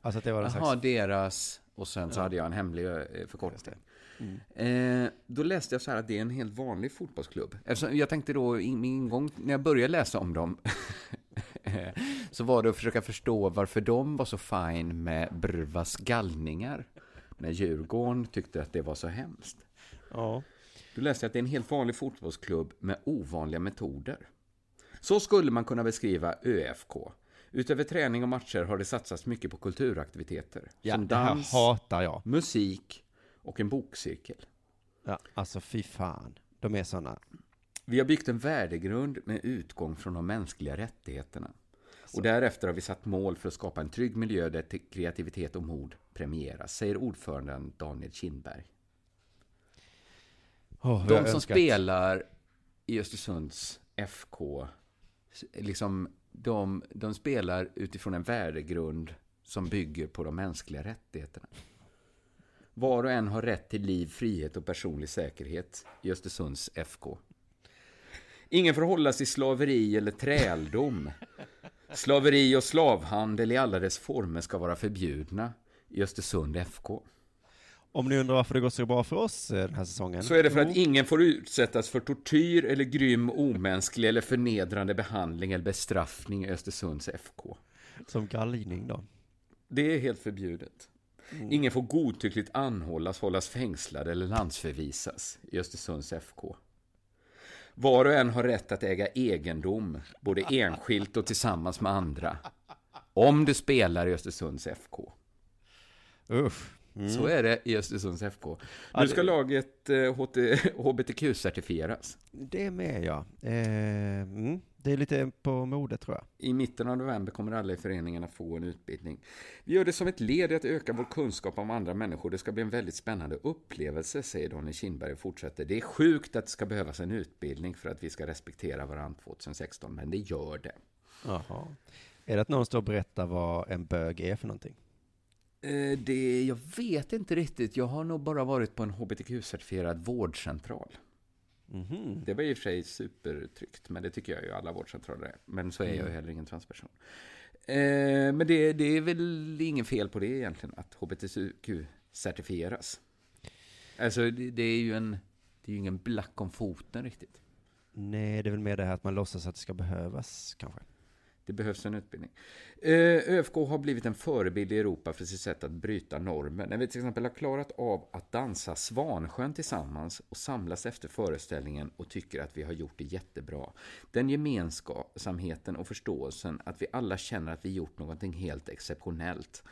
Alltså att det var en Jaha, slags... deras... Och sen så Ja. hade jag en hemlig eh, förkortning. Mm. Eh, då läste jag så här att det är en helt vanlig fotbollsklubb. Eftersom jag tänkte då, min ingång, när jag började läsa om dem, eh, så var det att försöka förstå varför de var så fine med Brvas gallningar. När Djurgården tyckte att det var så hemskt. Ja. Då läste jag att det är en helt vanlig fotbollsklubb med ovanliga metoder. Så skulle man kunna beskriva ÖFK. Utöver träning och matcher har det satsats mycket på kulturaktiviteter. Ja, som dans, hatar jag. musik och en bokcirkel. Ja, alltså fy fan. De är sådana. Vi har byggt en värdegrund med utgång från de mänskliga rättigheterna. Och därefter har vi satt mål för att skapa en trygg miljö där te- kreativitet och mod premieras, säger ordföranden Daniel Kindberg. Oh, De som spelar i Östersunds FK, liksom, de, de spelar utifrån en värdegrund som bygger på de mänskliga rättigheterna. Var och en har rätt till liv, frihet och personlig säkerhet i Östersunds FK. Ingen får hållas i slaveri eller träldom. Slaveri och slavhandel i alla dess former ska vara förbjudna i Östersund FK. Om ni undrar varför det går så bra för oss eh, den här säsongen. Så är det för att ingen får utsättas för tortyr eller grym, omänsklig eller förnedrande behandling eller bestraffning i Östersunds FK. Som galgning då. Det är helt förbjudet. Ingen får godtyckligt anhållas, hållas fängslad eller landsförvisas i Östersunds FK. Var och en har rätt att äga egendom, både enskilt och tillsammans med andra. Om du spelar i Östersunds FK. Usch. Mm. Så är det i Östersunds FK. Ja, Nu det- ska laget eh, HBTQ-certifieras. Det är med ja. Eh, mm. Det är lite på modet tror jag. I mitten av november kommer alla i föreningen att få en utbildning. Vi gör det som ett led i att öka vår kunskap om andra människor. Det ska bli en väldigt spännande upplevelse, säger Daniel Kindberg och fortsätter. Det är sjukt att det ska behövas en utbildning för att vi ska respektera varandra 2016, men det gör det. Jaha. Är det att någon står och berättar vad en bög är för någonting? Eh, Det, jag vet inte riktigt. Jag har nog bara varit på en HBTQ-certifierad vårdcentral. Mhm. Det var i och för sig supertryggt, men det tycker jag ju alla vårdcentraler är. Men så är jag Mm. heller ingen transperson. Eh, men det, det är väl ingen fel på det egentligen, att HBTQ-certifieras. Alltså, det, det är ju en, det är ju ingen black om foten riktigt. Nej, det är väl mer det här att man låtsas att det ska behövas kanske. Det behövs en utbildning. Eh, ÖFK har blivit en förebild i Europa för sitt sätt att bryta normer. När vi till exempel har klarat av att dansa Svansjön tillsammans och samlas efter föreställningen och tycker att vi har gjort det jättebra. Den gemensamheten och förståelsen att vi alla känner att vi gjort någonting helt exceptionellt.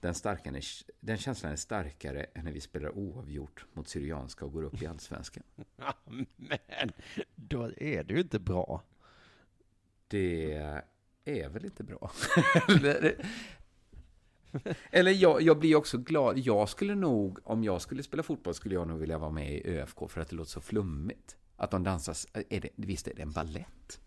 Den, starkare, den känslan är starkare än när vi spelar oavgjort mot Syrianska och går upp i Allsvenskan. Men då är det ju inte bra. Det är väl inte bra. Eller- Eller jag, jag blir också glad. Jag skulle nog, om jag skulle spela fotboll, skulle jag nog vilja vara med i ÖFK för att det låter så flummigt. Att de dansar, är det, visst är det en ballett?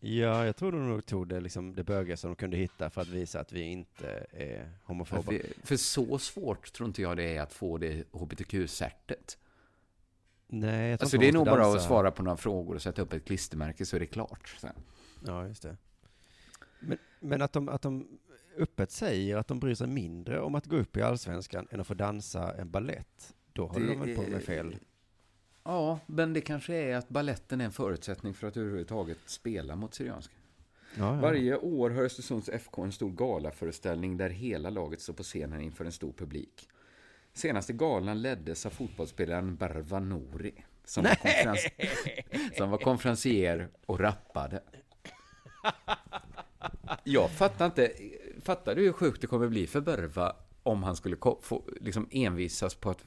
Ja, jag tror de nog tog det, liksom, det bögiga som de kunde hitta för att visa att vi inte är homofoba. För, för så svårt tror inte jag det är att få det HBTQ-certet. Nej, jag tror Alltså det är nog måste bara att dansa. svara på några frågor och sätta upp ett klistermärke så är det klart. Sen. Ja, just det. Men, men att, de, att de öppet säger att de bryr sig mindre om att gå upp i allsvenskan än att få dansa en ballett, då håller Det de väl på med fel. Ja, men det kanske är att balletten är en förutsättning för att överhuvudtaget spela mot Syrianska. Ja, ja. Varje år har Östersunds FK en stor galaföreställning där hela laget står på scenen inför en stor publik. Senaste galan leddes av fotbollsspelaren Barva Nouri som var, konferens, som var konferencier och rappade. Jag fattar inte, fattar du hur sjukt det kommer bli för Barva om han skulle få, liksom envisas på att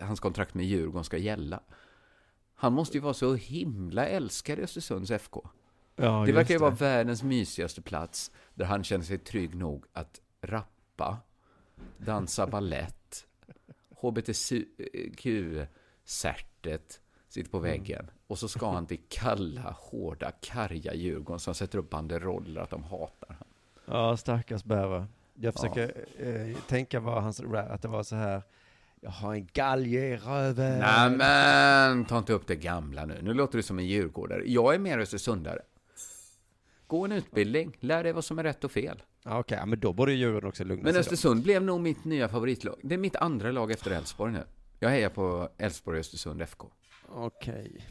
hans kontrakt med Djurgården ska gälla? Han måste ju vara så himla älskad i Östersunds FK. Ja, det verkar ju vara världens mysigaste plats där han känner sig trygg nog att rappa, dansa ballett, HBTQ-certet sitter på Mm. väggen och så ska han till kalla, hårda, karga Djurgården som sätter upp banderoller att de hatar honom. Ja, stackars Berra. Jag försöker eh, tänka vad hans att det var så här, jag har en galge i röven. Nej men, ta inte upp det gamla nu. Nu låter du som en djurgårdare. Jag är mer östersundare. Gå en utbildning, lär dig vad som är rätt och fel. Ja, Okej, ja, men då borde Djurgården också lugna Men sig. då. Östersund blev nog mitt nya favoritlag. Det är mitt andra lag efter Elfsborg nu. Jag hejar på Elfsborg och Östersund FK. Okej.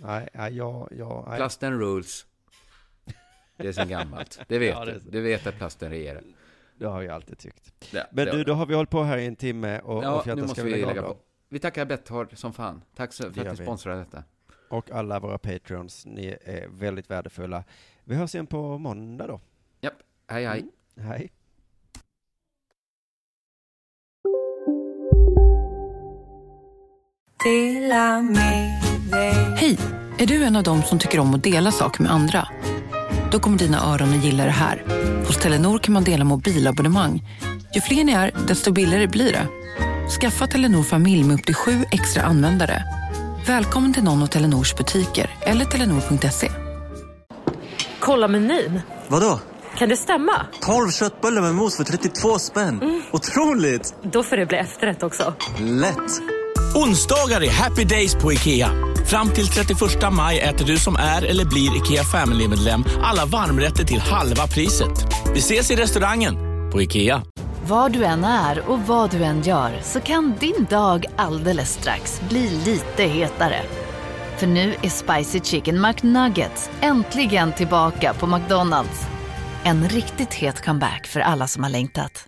Nej, nej, ja, ja. nej. Plasten rules. Det är sen gammalt. Det vet Ja, det du. Du vet att plasten regerar. Det har jag alltid tyckt. Ja, Men du, har då har vi hållit på här i en timme och, och Ja, Fjätta, nu måste vi lägga lägga på. Vi tackar Betthard som fan. Tack så- för att ni sponsrar detta. Och alla våra patreons, ni är väldigt värdefulla. Vi hörs igen på måndag då. Japp, hej hej. Mm. Hej. Hej! Är du en av dem som tycker om att dela saker med andra? Då kommer dina öron att gilla det här. Hos Telenor kan man dela mobilabonnemang. Ju fler ni är, desto billigare blir det. Skaffa Telenor familj med upp till sju extra användare. Välkommen till någon av Telenors butiker eller telenor.se. Kolla menyn. Vadå? Kan det stämma? 12 köttbullar med mos för 32 spänn. Otroligt! Då får det bli efterrätt också. Lätt! Onsdagar är happy days på IKEA. Fram till 31 maj äter du som är eller blir IKEA Family-medlem alla varmrätter till halva priset. Vi ses i restaurangen på IKEA. Var du än är och vad du än gör så kan din dag alldeles strax bli lite hetare. För nu är Spicy Chicken McNuggets äntligen tillbaka på McDonalds. En riktigt het comeback för alla som har längtat.